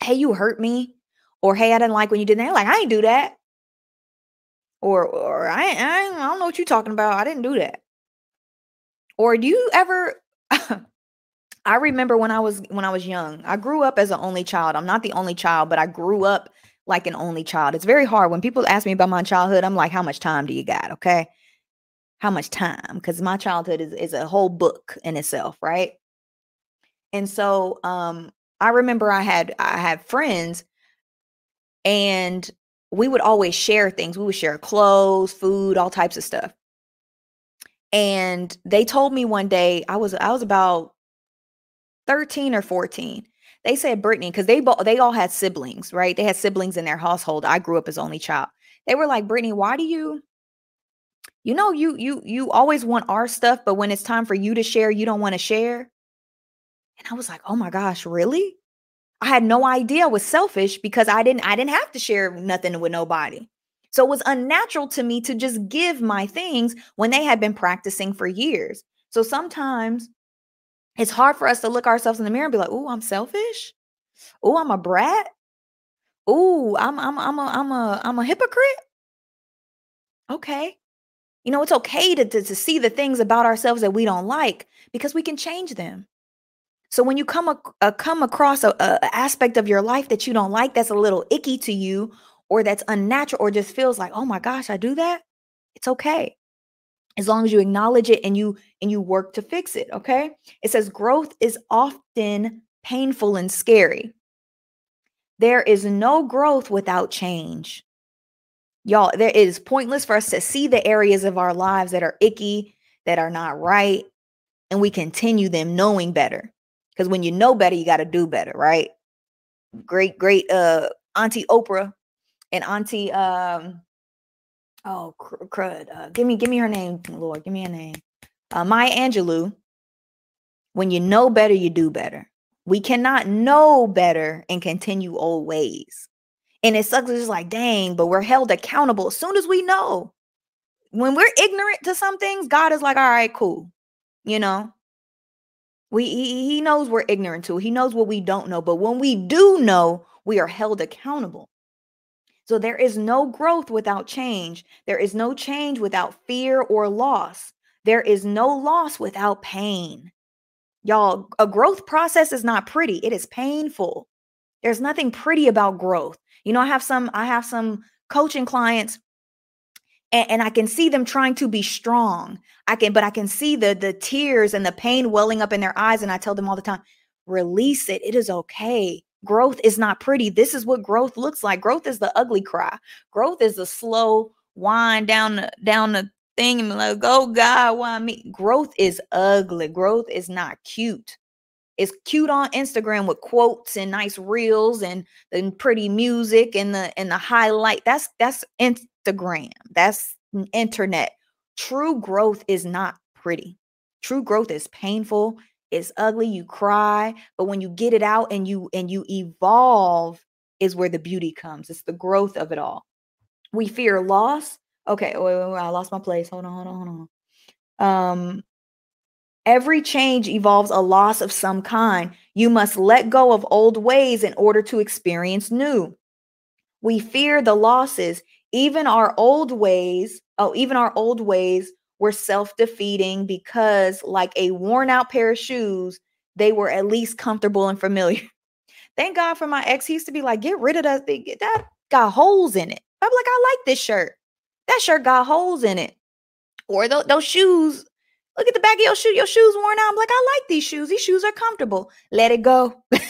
hey you hurt me or hey i didn't like when you did that? Like i ain't do that. Or or I, I i don't know what you're talking about. I didn't do that or do you ever (laughs) I remember when I was when I was young. I grew up as an only child. I'm not the only child, but I grew up like an only child. It's very hard when people ask me about my childhood. I'm like, how much time do you got? Okay. How much time? Because my childhood is, is a whole book in itself, right? And so um I remember I had I had friends and we would always share things. We would share clothes, food, all types of stuff. And they told me one day, I was I was about 13 or 14. They said, Brittany, because they both they all had siblings, right? They had siblings in their household. I grew up as only child. They were like, Brittany, why do you, you know, you you you always want our stuff, but when it's time for you to share, you don't want to share. And I was like, oh my gosh, really? I had no idea I was selfish because I didn't I didn't have to share nothing with nobody. So it was unnatural to me to just give my things when they had been practicing for years. So sometimes it's hard for us to look ourselves in the mirror and be like, "Oh, I'm selfish. Oh, I'm a brat. Oh, I'm I'm I'm a I'm a I'm a hypocrite." Okay. You know, it's okay to, to, to see the things about ourselves that we don't like because we can change them. So when you come uh, a, a come across a aspect of your life that you don't like, that's a little icky to you, or that's unnatural or just feels like, oh my gosh, I do that, it's okay. As long as you acknowledge it and you and you work to fix it, okay? It says growth is often painful and scary. There is no growth without change. Y'all, there is pointless for us to see the areas of our lives that are icky, that are not right, and we continue them knowing better. Because when you know better, you got to do better, right? great, great uh Auntie Oprah and Auntie um oh crud. Uh, give me give me her name, Lord. Give me a name. Uh, Maya Angelou. When you know better, you do better. We cannot know better and continue old ways. And it sucks. It's just like, dang, but we're held accountable as soon as we know. When we're ignorant to some things, God is like, all right, cool. You know, we he, he knows we're ignorant to. He knows what we don't know. But when we do know, we are held accountable. So there is no growth without change. There is no change without fear or loss. There is no loss without pain. Y'all, a growth process is not pretty. It is painful. There's nothing pretty about growth. You know, I have some I have some coaching clients and, and, I can see them trying to be strong. I can, but I can see the the tears and the pain welling up in their eyes. And I tell them all the time, release it. It is okay. Growth is not pretty. This is what growth looks like. Growth is the ugly cry. Growth is the slow wind down the down the thing and like, oh God, why me? Growth is ugly. Growth is not cute. It's cute on Instagram with quotes and nice reels and the pretty music and the and the highlight. That's that's Instagram. That's internet. True growth is not pretty. True growth is painful. It's ugly. You cry, but when you get it out and you and you evolve, is where the beauty comes. It's the growth of it all. We fear loss. Okay, wait, wait, wait, I lost my place. Hold on, hold on, hold on. Um, every change involves a loss of some kind. You must let go of old ways in order to experience new. We fear the losses even our old ways, oh, even our old ways were self-defeating because like a worn out pair of shoes, they were at least comfortable and familiar. (laughs) Thank God for my ex. He used to be like, get rid of that thing. That got holes in it. I'm like, I like this shirt. That shirt got holes in it. Or th- those shoes. Look at the back of your shoe. Your shoes worn out. I'm like, I like these shoes. These shoes are comfortable. Let it go. (laughs)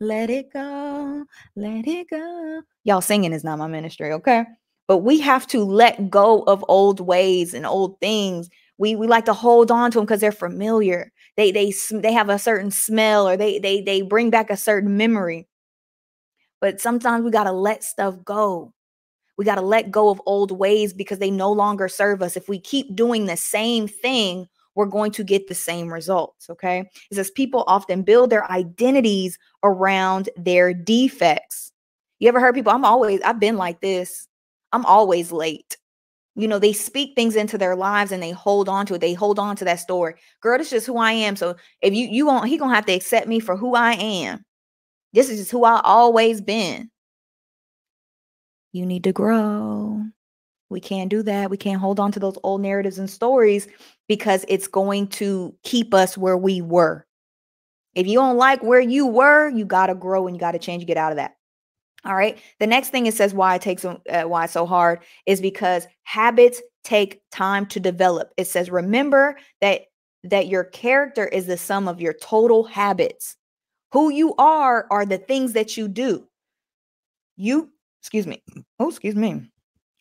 let it go, let it go. Y'all singing is not my ministry, okay? But we have to let go of old ways and old things. We we like to hold on to them because they're familiar. They they they have a certain smell or they they they bring back a certain memory. But sometimes we got to let stuff go. We got to let go of old ways because they no longer serve us. If we keep doing the same thing we're going to get the same results. Okay. It says people often build their identities around their defects. You ever heard people? I'm always, I've been like this. I'm always late. You know, they speak things into their lives and they hold on to it. They hold on to that story. Girl, this is just who I am. So if you you won't, he gonna have to accept me for who I am. This is just who I always been. You need to grow. We can't do that. We can't hold on to those old narratives and stories because it's going to keep us where we were. If you don't like where you were, you got to grow and you got to change, get out of that. All right. The next thing it says why it takes uh, why it's so hard is because habits take time to develop. It says remember that that your character is the sum of your total habits. Who you are are the things that you do. You, excuse me. Oh, excuse me.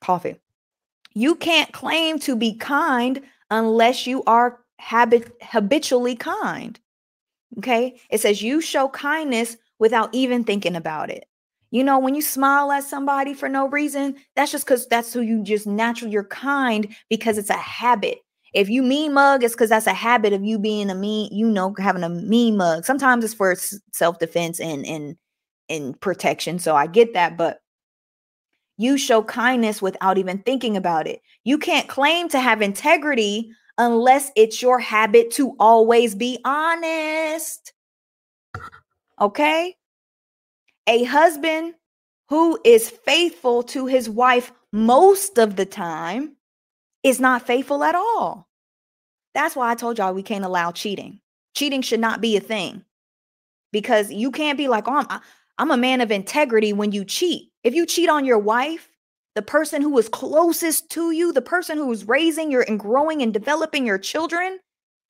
Coffee. You can't claim to be kind unless you are habit habitually kind. Okay? It says you show kindness without even thinking about it. You know, when you smile at somebody for no reason, that's just because that's who you just naturally you're kind because it's a habit. If you mean mug, it's because that's a habit of you being a mean, you know, having a mean mug. Sometimes it's for self defense and and and protection. So I get that, but you show kindness without even thinking about it. You can't claim to have integrity unless it's your habit to always be honest. Okay? A husband who is faithful to his wife most of the time is not faithful at all. That's why I told y'all we can't allow cheating. Cheating should not be a thing because you can't be like, oh, I'm, I'm a man of integrity when you cheat. If you cheat on your wife, the person who is closest to you, the person who is raising your and growing and developing your children,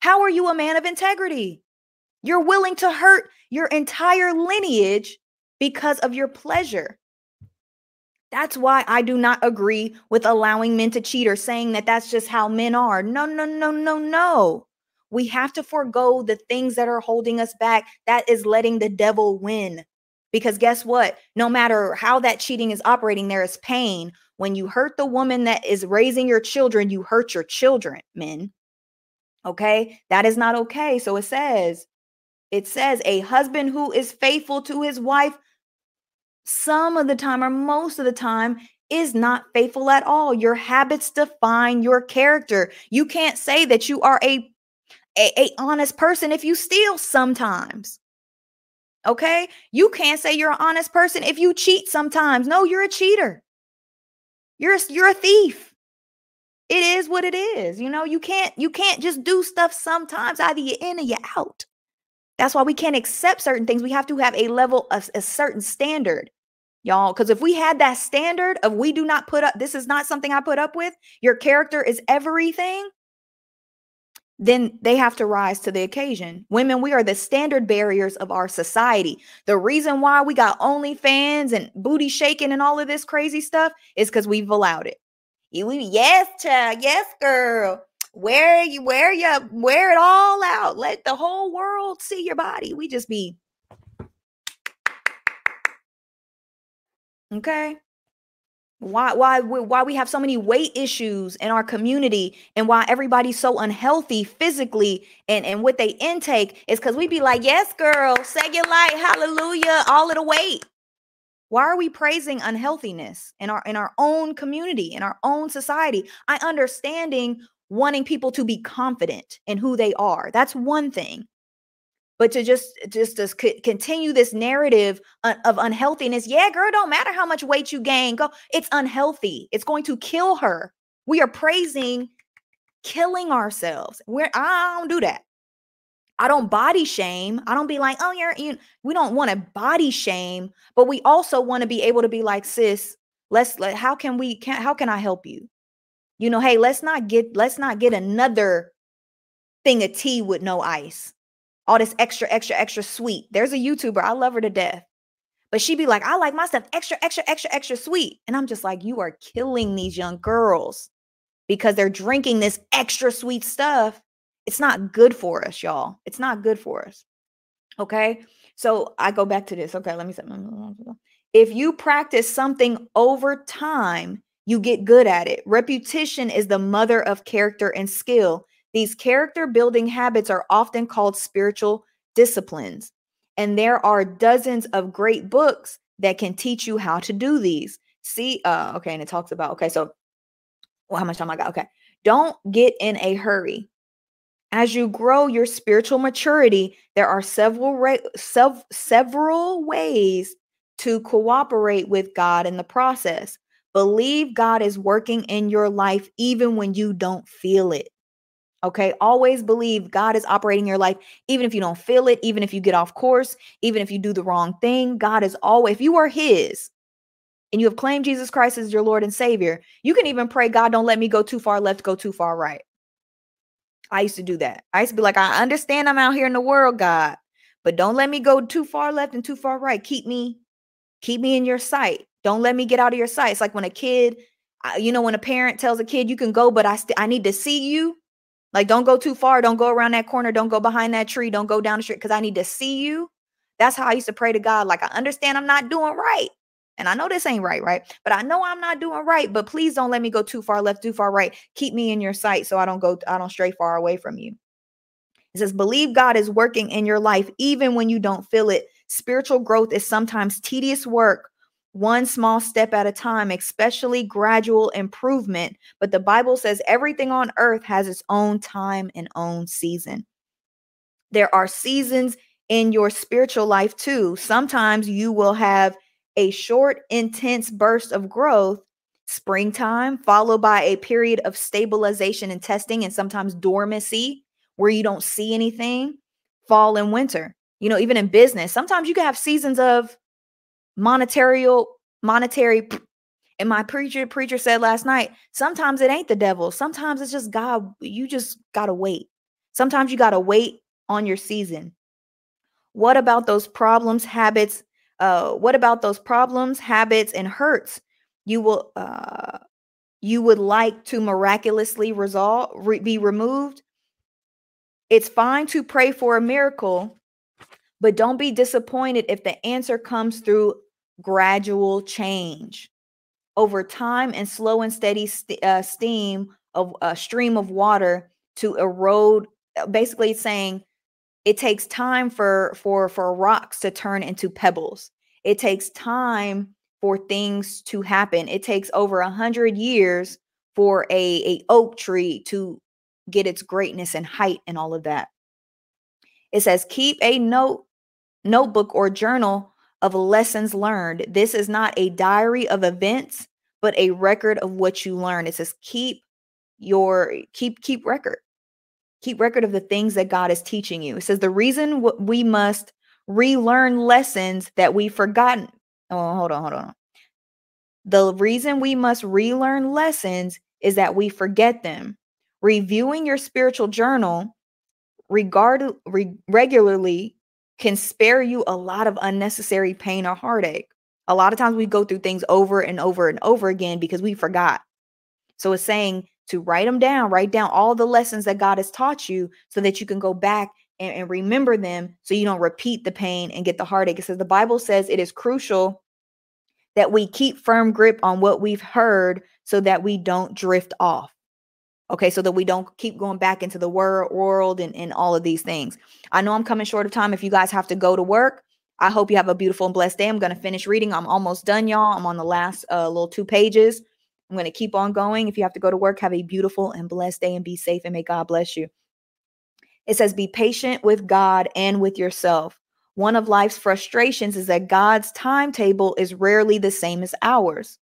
how are you a man of integrity? You're willing to hurt your entire lineage because of your pleasure. That's why I do not agree with allowing men to cheat or saying that that's just how men are. No, no, no, no, no. We have to forego the things that are holding us back. That is letting the devil win. Because guess what? No matter how that cheating is operating, there is pain. When you hurt the woman that is raising your children, you hurt your children, men. Okay? That is not okay. So it says, it says, a husband who is faithful to his wife some of the time or most of the time is not faithful at all. Your habits define your character. You can't say that you are a, a, a honest person if you steal sometimes. Okay? You can't say you're an honest person if you cheat sometimes. No, you're a cheater. You're a, you're a thief. It is what it is. You know, you can't you can't just do stuff sometimes either you're in or you're out. That's why we can't accept certain things. We have to have a level of a certain standard y'all. Because if we had that standard of we do not put up, this is not something I put up with, your character is everything, then they have to rise to the occasion. Women, we are the standard barriers of our society. The reason why we got OnlyFans and booty shaking and all of this crazy stuff is because we've allowed it. yes, child. Yes, girl. Wear you wear you wear it all out. Let the whole world see your body. We just be Okay. Why why why we have so many weight issues in our community and why everybody's so unhealthy physically and and what they intake is cuz we be like, "Yes, girl, say your light. Hallelujah. All of the weight." Why are we praising unhealthiness in our in our own community, in our own society? I understanding wanting people to be confident in who they are. That's one thing. But to just just to continue this narrative of unhealthiness yeah girl don't matter how much weight you gain go it's unhealthy it's going to kill her. We are praising killing ourselves. We're i don't do that. I don't body shame. I don't be like oh you're you we don't want to body shame but we also want to be able to be like sis let's let how can we can how can i help you you know hey let's not get let's not get another thing of tea with no ice all this extra, extra, extra sweet. There's a YouTuber, I love her to death. But she'd be like, I like my stuff extra, extra, extra, extra sweet. And I'm just like, you are killing these young girls because they're drinking this extra sweet stuff. It's not good for us, y'all. It's not good for us. Okay. So I go back to this. Okay. Let me say, (laughs) if you practice something over time, you get good at it. Repetition is the mother of character and skill. These character building habits are often called spiritual disciplines. And there are dozens of great books that can teach you how to do these. See, uh, okay, and it talks about, okay, so well, how much time I got? Okay. Don't get in a hurry. As you grow your spiritual maturity, there are several ra- sev- several ways to cooperate with God in the process. Believe God is working in your life even when you don't feel it. Okay. Always believe God is operating your life, even if you don't feel it, even if you get off course, even if you do the wrong thing. God is always, if you are His and you have claimed Jesus Christ as your Lord and Savior, you can even pray, God, don't let me go too far left, go too far right. I used to do that. I used to be like, I understand I'm out here in the world, God, but don't let me go too far left and too far right. Keep me, keep me in your sight. Don't let me get out of your sight. It's like when a kid, uh, you know, when a parent tells a kid, you can go, but I, st- I need to see you like, don't go too far. Don't go around that corner. Don't go behind that tree. Don't go down the street because I need to see you. That's how I used to pray to God. Like, I understand I'm not doing right. And I know this ain't right, right? But I know I'm not doing right. But please don't let me go too far left, too far right. Keep me in your sight so I don't go, I don't stray far away from you. It says, believe God is working in your life even when you don't feel it. Spiritual growth is sometimes tedious work one small step at a time, especially gradual improvement. But the Bible says everything on earth has its own time and own season. There are seasons in your spiritual life too. Sometimes you will have a short, intense burst of growth, springtime, followed by a period of stabilization and testing, and sometimes dormancy where you don't see anything, fall and winter. You know, even in business, sometimes you can have seasons of monetary monetary and my preacher preacher said last night sometimes it ain't the devil. Sometimes it's just god. You just gotta wait. Sometimes you gotta wait on your season. What about those problems habits uh what about those problems habits and hurts you will uh you would like to miraculously resolve re- be removed? It's fine to pray for a miracle But don't be disappointed if the answer comes through gradual change. Over time and slow and steady st- uh, steam of a stream of water to erode, uh, basically saying it takes time for for for rocks to turn into pebbles. It takes time for things to happen. It takes over a hundred years for a, a oak tree to get its greatness and height and all of that. It says, keep a note, notebook or journal of lessons learned. This is not a diary of events, but a record of what you learned. It says, keep your keep keep record. Keep record of the things that God is teaching you. It says the reason we must relearn lessons that we've forgotten. Oh, hold on, hold on. The reason we must relearn lessons is that we forget them. Reviewing your spiritual journal regard, re- regularly can spare you a lot of unnecessary pain or heartache. A lot of times we go through things over and over and over again because we forgot. So it's saying to write them down, write down all the lessons that God has taught you so that you can go back and, and remember them so you don't repeat the pain and get the heartache. It says the Bible says it is crucial that we keep firm grip on what we've heard so that we don't drift off. Okay, so that we don't keep going back into the wor- world and, and all of these things. I know I'm coming short of time. If you guys have to go to work, I hope you have a beautiful and blessed day. I'm going to finish reading. I'm almost done, y'all. I'm on the last uh, little two pages. I'm going to keep on going. If you have to go to work, have a beautiful and blessed day and be safe and may God bless you. It says, Be patient with God and with yourself. One of life's frustrations is that God's timetable is rarely the same as ours.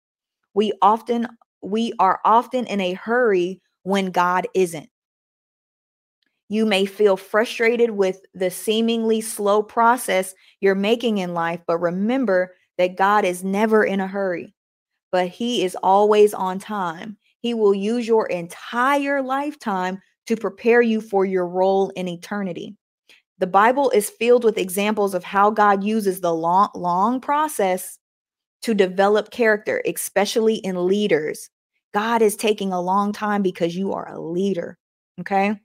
We often we are often in a hurry when God isn't. You may feel frustrated with the seemingly slow process you're making in life, but remember that God is never in a hurry, but He is always on time. He will use your entire lifetime to prepare you for your role in eternity. The Bible is filled with examples of how God uses the long, long process to develop character, especially in leaders. God is taking a long time because you are a leader. Okay.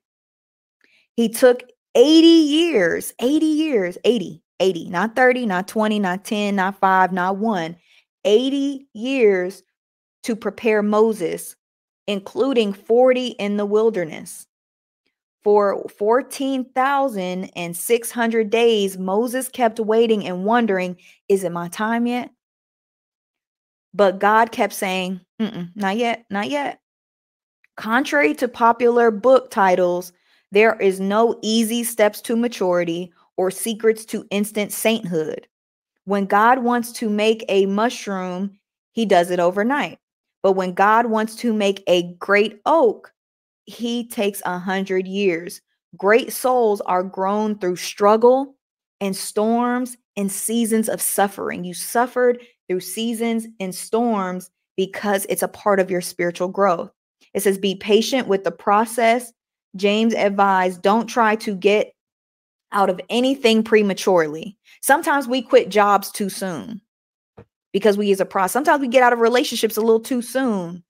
He took 80 years, 80 years, 80, 80, not 30, not 20, not 10, not five, not one, 80 years to prepare Moses, including 40 in the wilderness. For 14,600 days, Moses kept waiting and wondering, is it my time yet? But God kept saying, not yet, not yet. Contrary to popular book titles, there is no easy steps to maturity or secrets to instant sainthood. When God wants to make a mushroom, he does it overnight. But when God wants to make a great oak, he takes a hundred years. Great souls are grown through struggle and storms and seasons of suffering. You suffered through seasons and storms because it's a part of your spiritual growth. It says, be patient with the process. James advised, don't try to get out of anything prematurely. Sometimes we quit jobs too soon because we use a process. Sometimes we get out of relationships a little too soon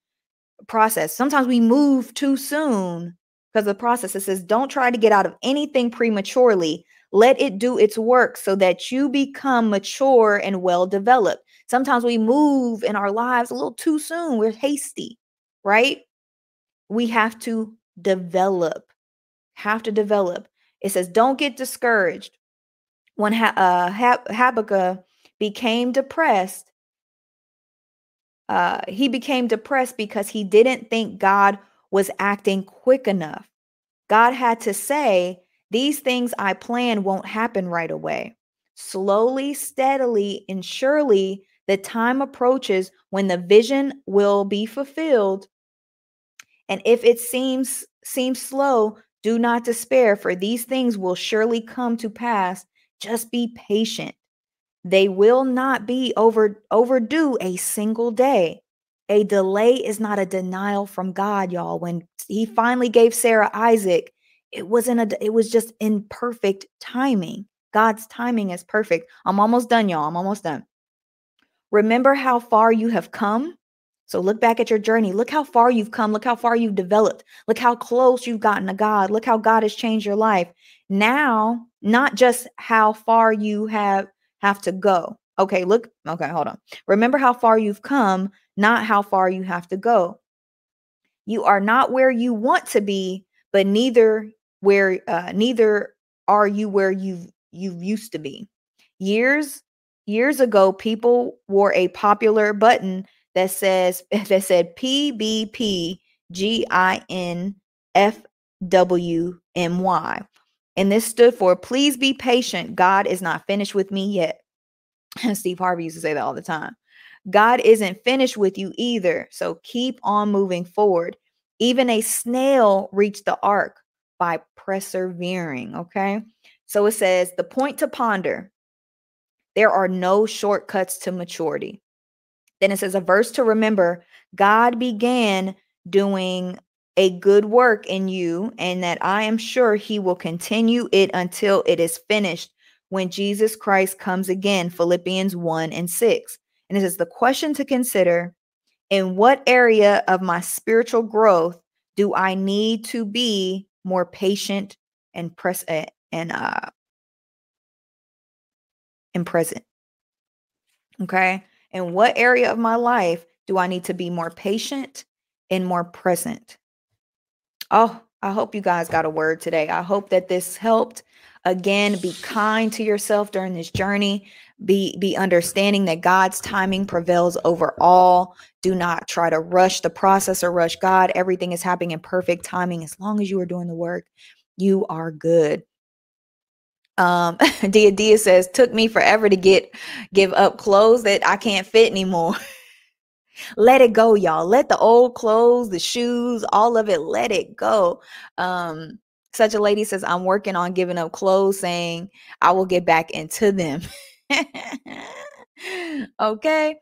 process. Sometimes we move too soon because of the process. It says, don't try to get out of anything prematurely. Let it do its work so that you become mature and well developed. Sometimes we move in our lives a little too soon. We're hasty, right? We have to develop, have to develop. It says, don't get discouraged. When uh, Habakkuk became depressed, uh, he became depressed because he didn't think God was acting quick enough. God had to say, These things I plan won't happen right away. Slowly, steadily, and surely the time approaches when the vision will be fulfilled. And if it seems seems slow, do not despair, for these things will surely come to pass. Just be patient. They will not be over overdue a single day. A delay is not a denial from God, y'all. When he finally gave Sarah Isaac, it wasn't a it was just in perfect timing. God's timing is perfect. I'm almost done, y'all. I'm almost done. Remember how far you have come. So look back at your journey. Look how far you've come. Look how far you've developed. Look how close you've gotten to God. Look how God has changed your life. Now, not just how far you have have to go. Okay, look. Okay, hold on. Remember how far you've come, not how far you have to go. You are not where you want to be, but neither where uh, neither are you where you you used to be. Years years ago, people wore a popular button that says (laughs) that said P B P G I N F W M Y. And this stood for please be patient. God is not finished with me yet. (laughs) Steve Harvey used to say that all the time. God isn't finished with you either. So keep on moving forward. Even a snail reached the ark by persevering. Okay. So it says the point to ponder there are no shortcuts to maturity. Then it says a verse to remember God began doing a good work in you, and that I am sure he will continue it until it is finished when Jesus Christ comes again. Philippians 1 and 6. And it says the question to consider in what area of my spiritual growth do I need to be more patient and press and uh and present? Okay. In what area of my life do I need to be more patient and more present? Oh, I hope you guys got a word today. I hope that this helped. Again, be kind to yourself during this journey. Be be understanding that God's timing prevails over all. Do not try to rush the process or rush God. Everything is happening in perfect timing. As long as you are doing the work, you are good. Um, (laughs) Dia Dia says, took me forever to get give up clothes that I can't fit anymore. (laughs) let it go, y'all. Let the old clothes, the shoes, all of it, let it go. Um, such a lady says, I'm working on giving up clothes, saying I will get back into them. (laughs) okay.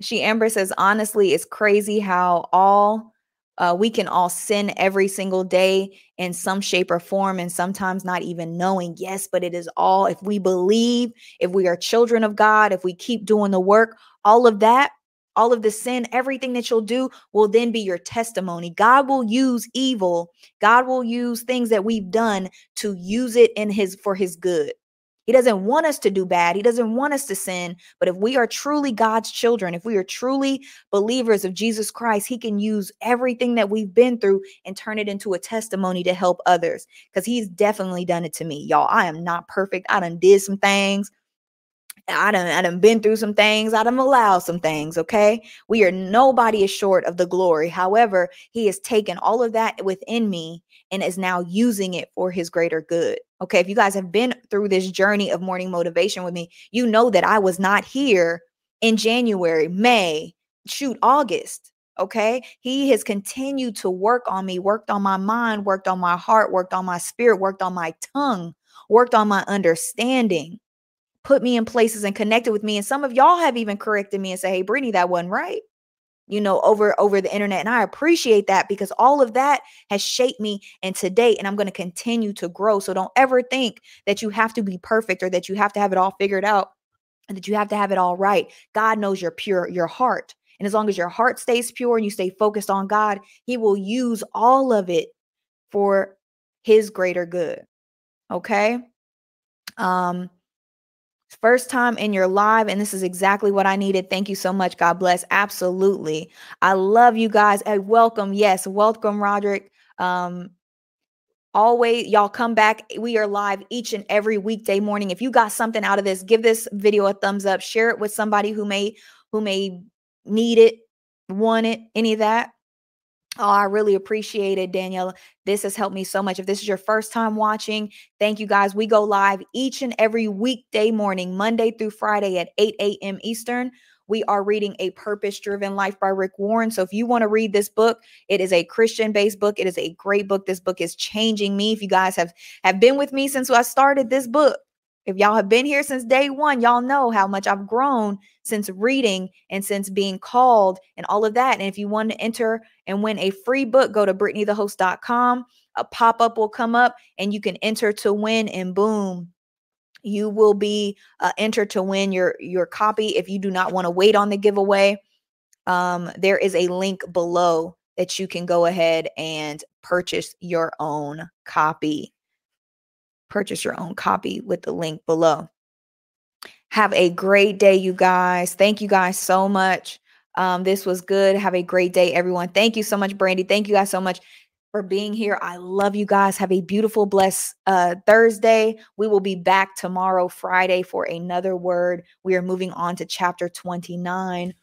She Amber says, honestly, it's crazy how all uh, we can all sin every single day in some shape or form, and sometimes not even knowing. Yes, but it is all if we believe, if we are children of God, if we keep doing the work, all of that all of the sin, everything that you'll do will then be your testimony. God will use evil. God will use things that we've done to use it in his for his good. He doesn't want us to do bad. He doesn't want us to sin. But if we are truly God's children, if we are truly believers of Jesus Christ, He can use everything that we've been through and turn it into a testimony to help others. Because He's definitely done it to me. Y'all, I am not perfect. I done did some things. I done, I done been through some things. I done allowed some things. Okay. We are nobody is short of the glory. However, he has taken all of that within me and is now using it for his greater good. Okay. If you guys have been through this journey of morning motivation with me, you know that I was not here in January, May, shoot, August. Okay. He has continued to work on me, worked on my mind, worked on my heart, worked on my spirit, worked on my tongue, worked on my understanding put me in places and connected with me. And some of y'all have even corrected me and say, hey, Brittany, that wasn't right. You know, over over the internet. And I appreciate that because all of that has shaped me and today, and I'm going to continue to grow. So don't ever think that you have to be perfect or that you have to have it all figured out and that you have to have it all right. God knows your pure, your heart. And as long as your heart stays pure and you stay focused on God, He will use all of it for His greater good. Okay. Um, First time in your live, and this is exactly what I needed. Thank you so much. God bless. Absolutely. I love you guys. Hey, welcome. Yes, welcome, Roderick. Um, always y'all come back we are live each and every weekday morning if you got something out of this give this video a thumbs up share it with somebody who may who may need it want it any of that Oh, I really appreciate it, Danielle. This has helped me so much. If this is your first time watching, thank you guys. We go live each and every weekday morning, Monday through Friday at 8 a.m. Eastern. We are reading A Purpose Driven Life by Rick Warren. So if you want to read this book, it is a Christian based book. It is a great book. This book is changing me. If you guys have have been with me since I started this book, if y'all have been here since day one, y'all know how much I've grown since reading and since being called and all of that. And if you want to enter and win a free book, go to BrittanyTheHost.com. A pop up will come up and you can enter to win, and boom, you will be uh, entered to win your your copy if you do not want to wait on the giveaway um, there is a link below that you can go ahead and purchase your own copy. Purchase your own copy with the link below. Have a great day, you guys. Thank you guys so much. Um, this was good. Have a great day, everyone. Thank you so much, Brandy. Thank you guys so much for being here. I love you guys. Have a beautiful, blessed uh, Thursday. We will be back tomorrow, Friday, for another word. We are moving on to chapter 29.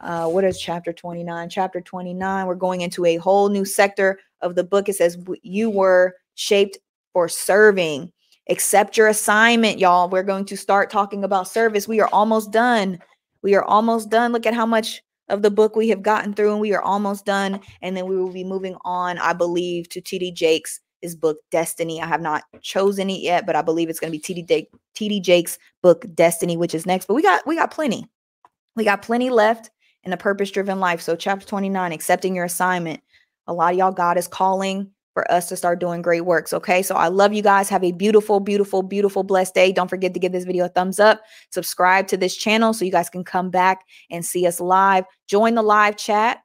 Uh, what is chapter 29? Chapter 29, we're going into a whole new sector of the book. It says, You were shaped for serving. Accept your assignment, y'all. We're going to start talking about service. We are almost done. We are almost done. Look at how much of the book we have gotten through, and we are almost done. And then we will be moving on, I believe, to TD Jakes' his book Destiny. I have not chosen it yet, but I believe it's going to be TD TD Jakes' book Destiny, which is next. But we got we got plenty. We got plenty left in a purpose driven life. So chapter 29, accepting your assignment. A lot of y'all God is calling for us to start doing great works. Okay. So I love you guys. Have a beautiful, beautiful, beautiful, blessed day. Don't forget to give this video a thumbs up, subscribe to this channel so you guys can come back and see us live. Join the live chat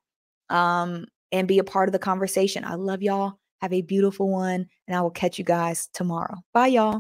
um, and be a part of the conversation. I love y'all. Have a beautiful one. And I will catch you guys tomorrow. Bye, y'all.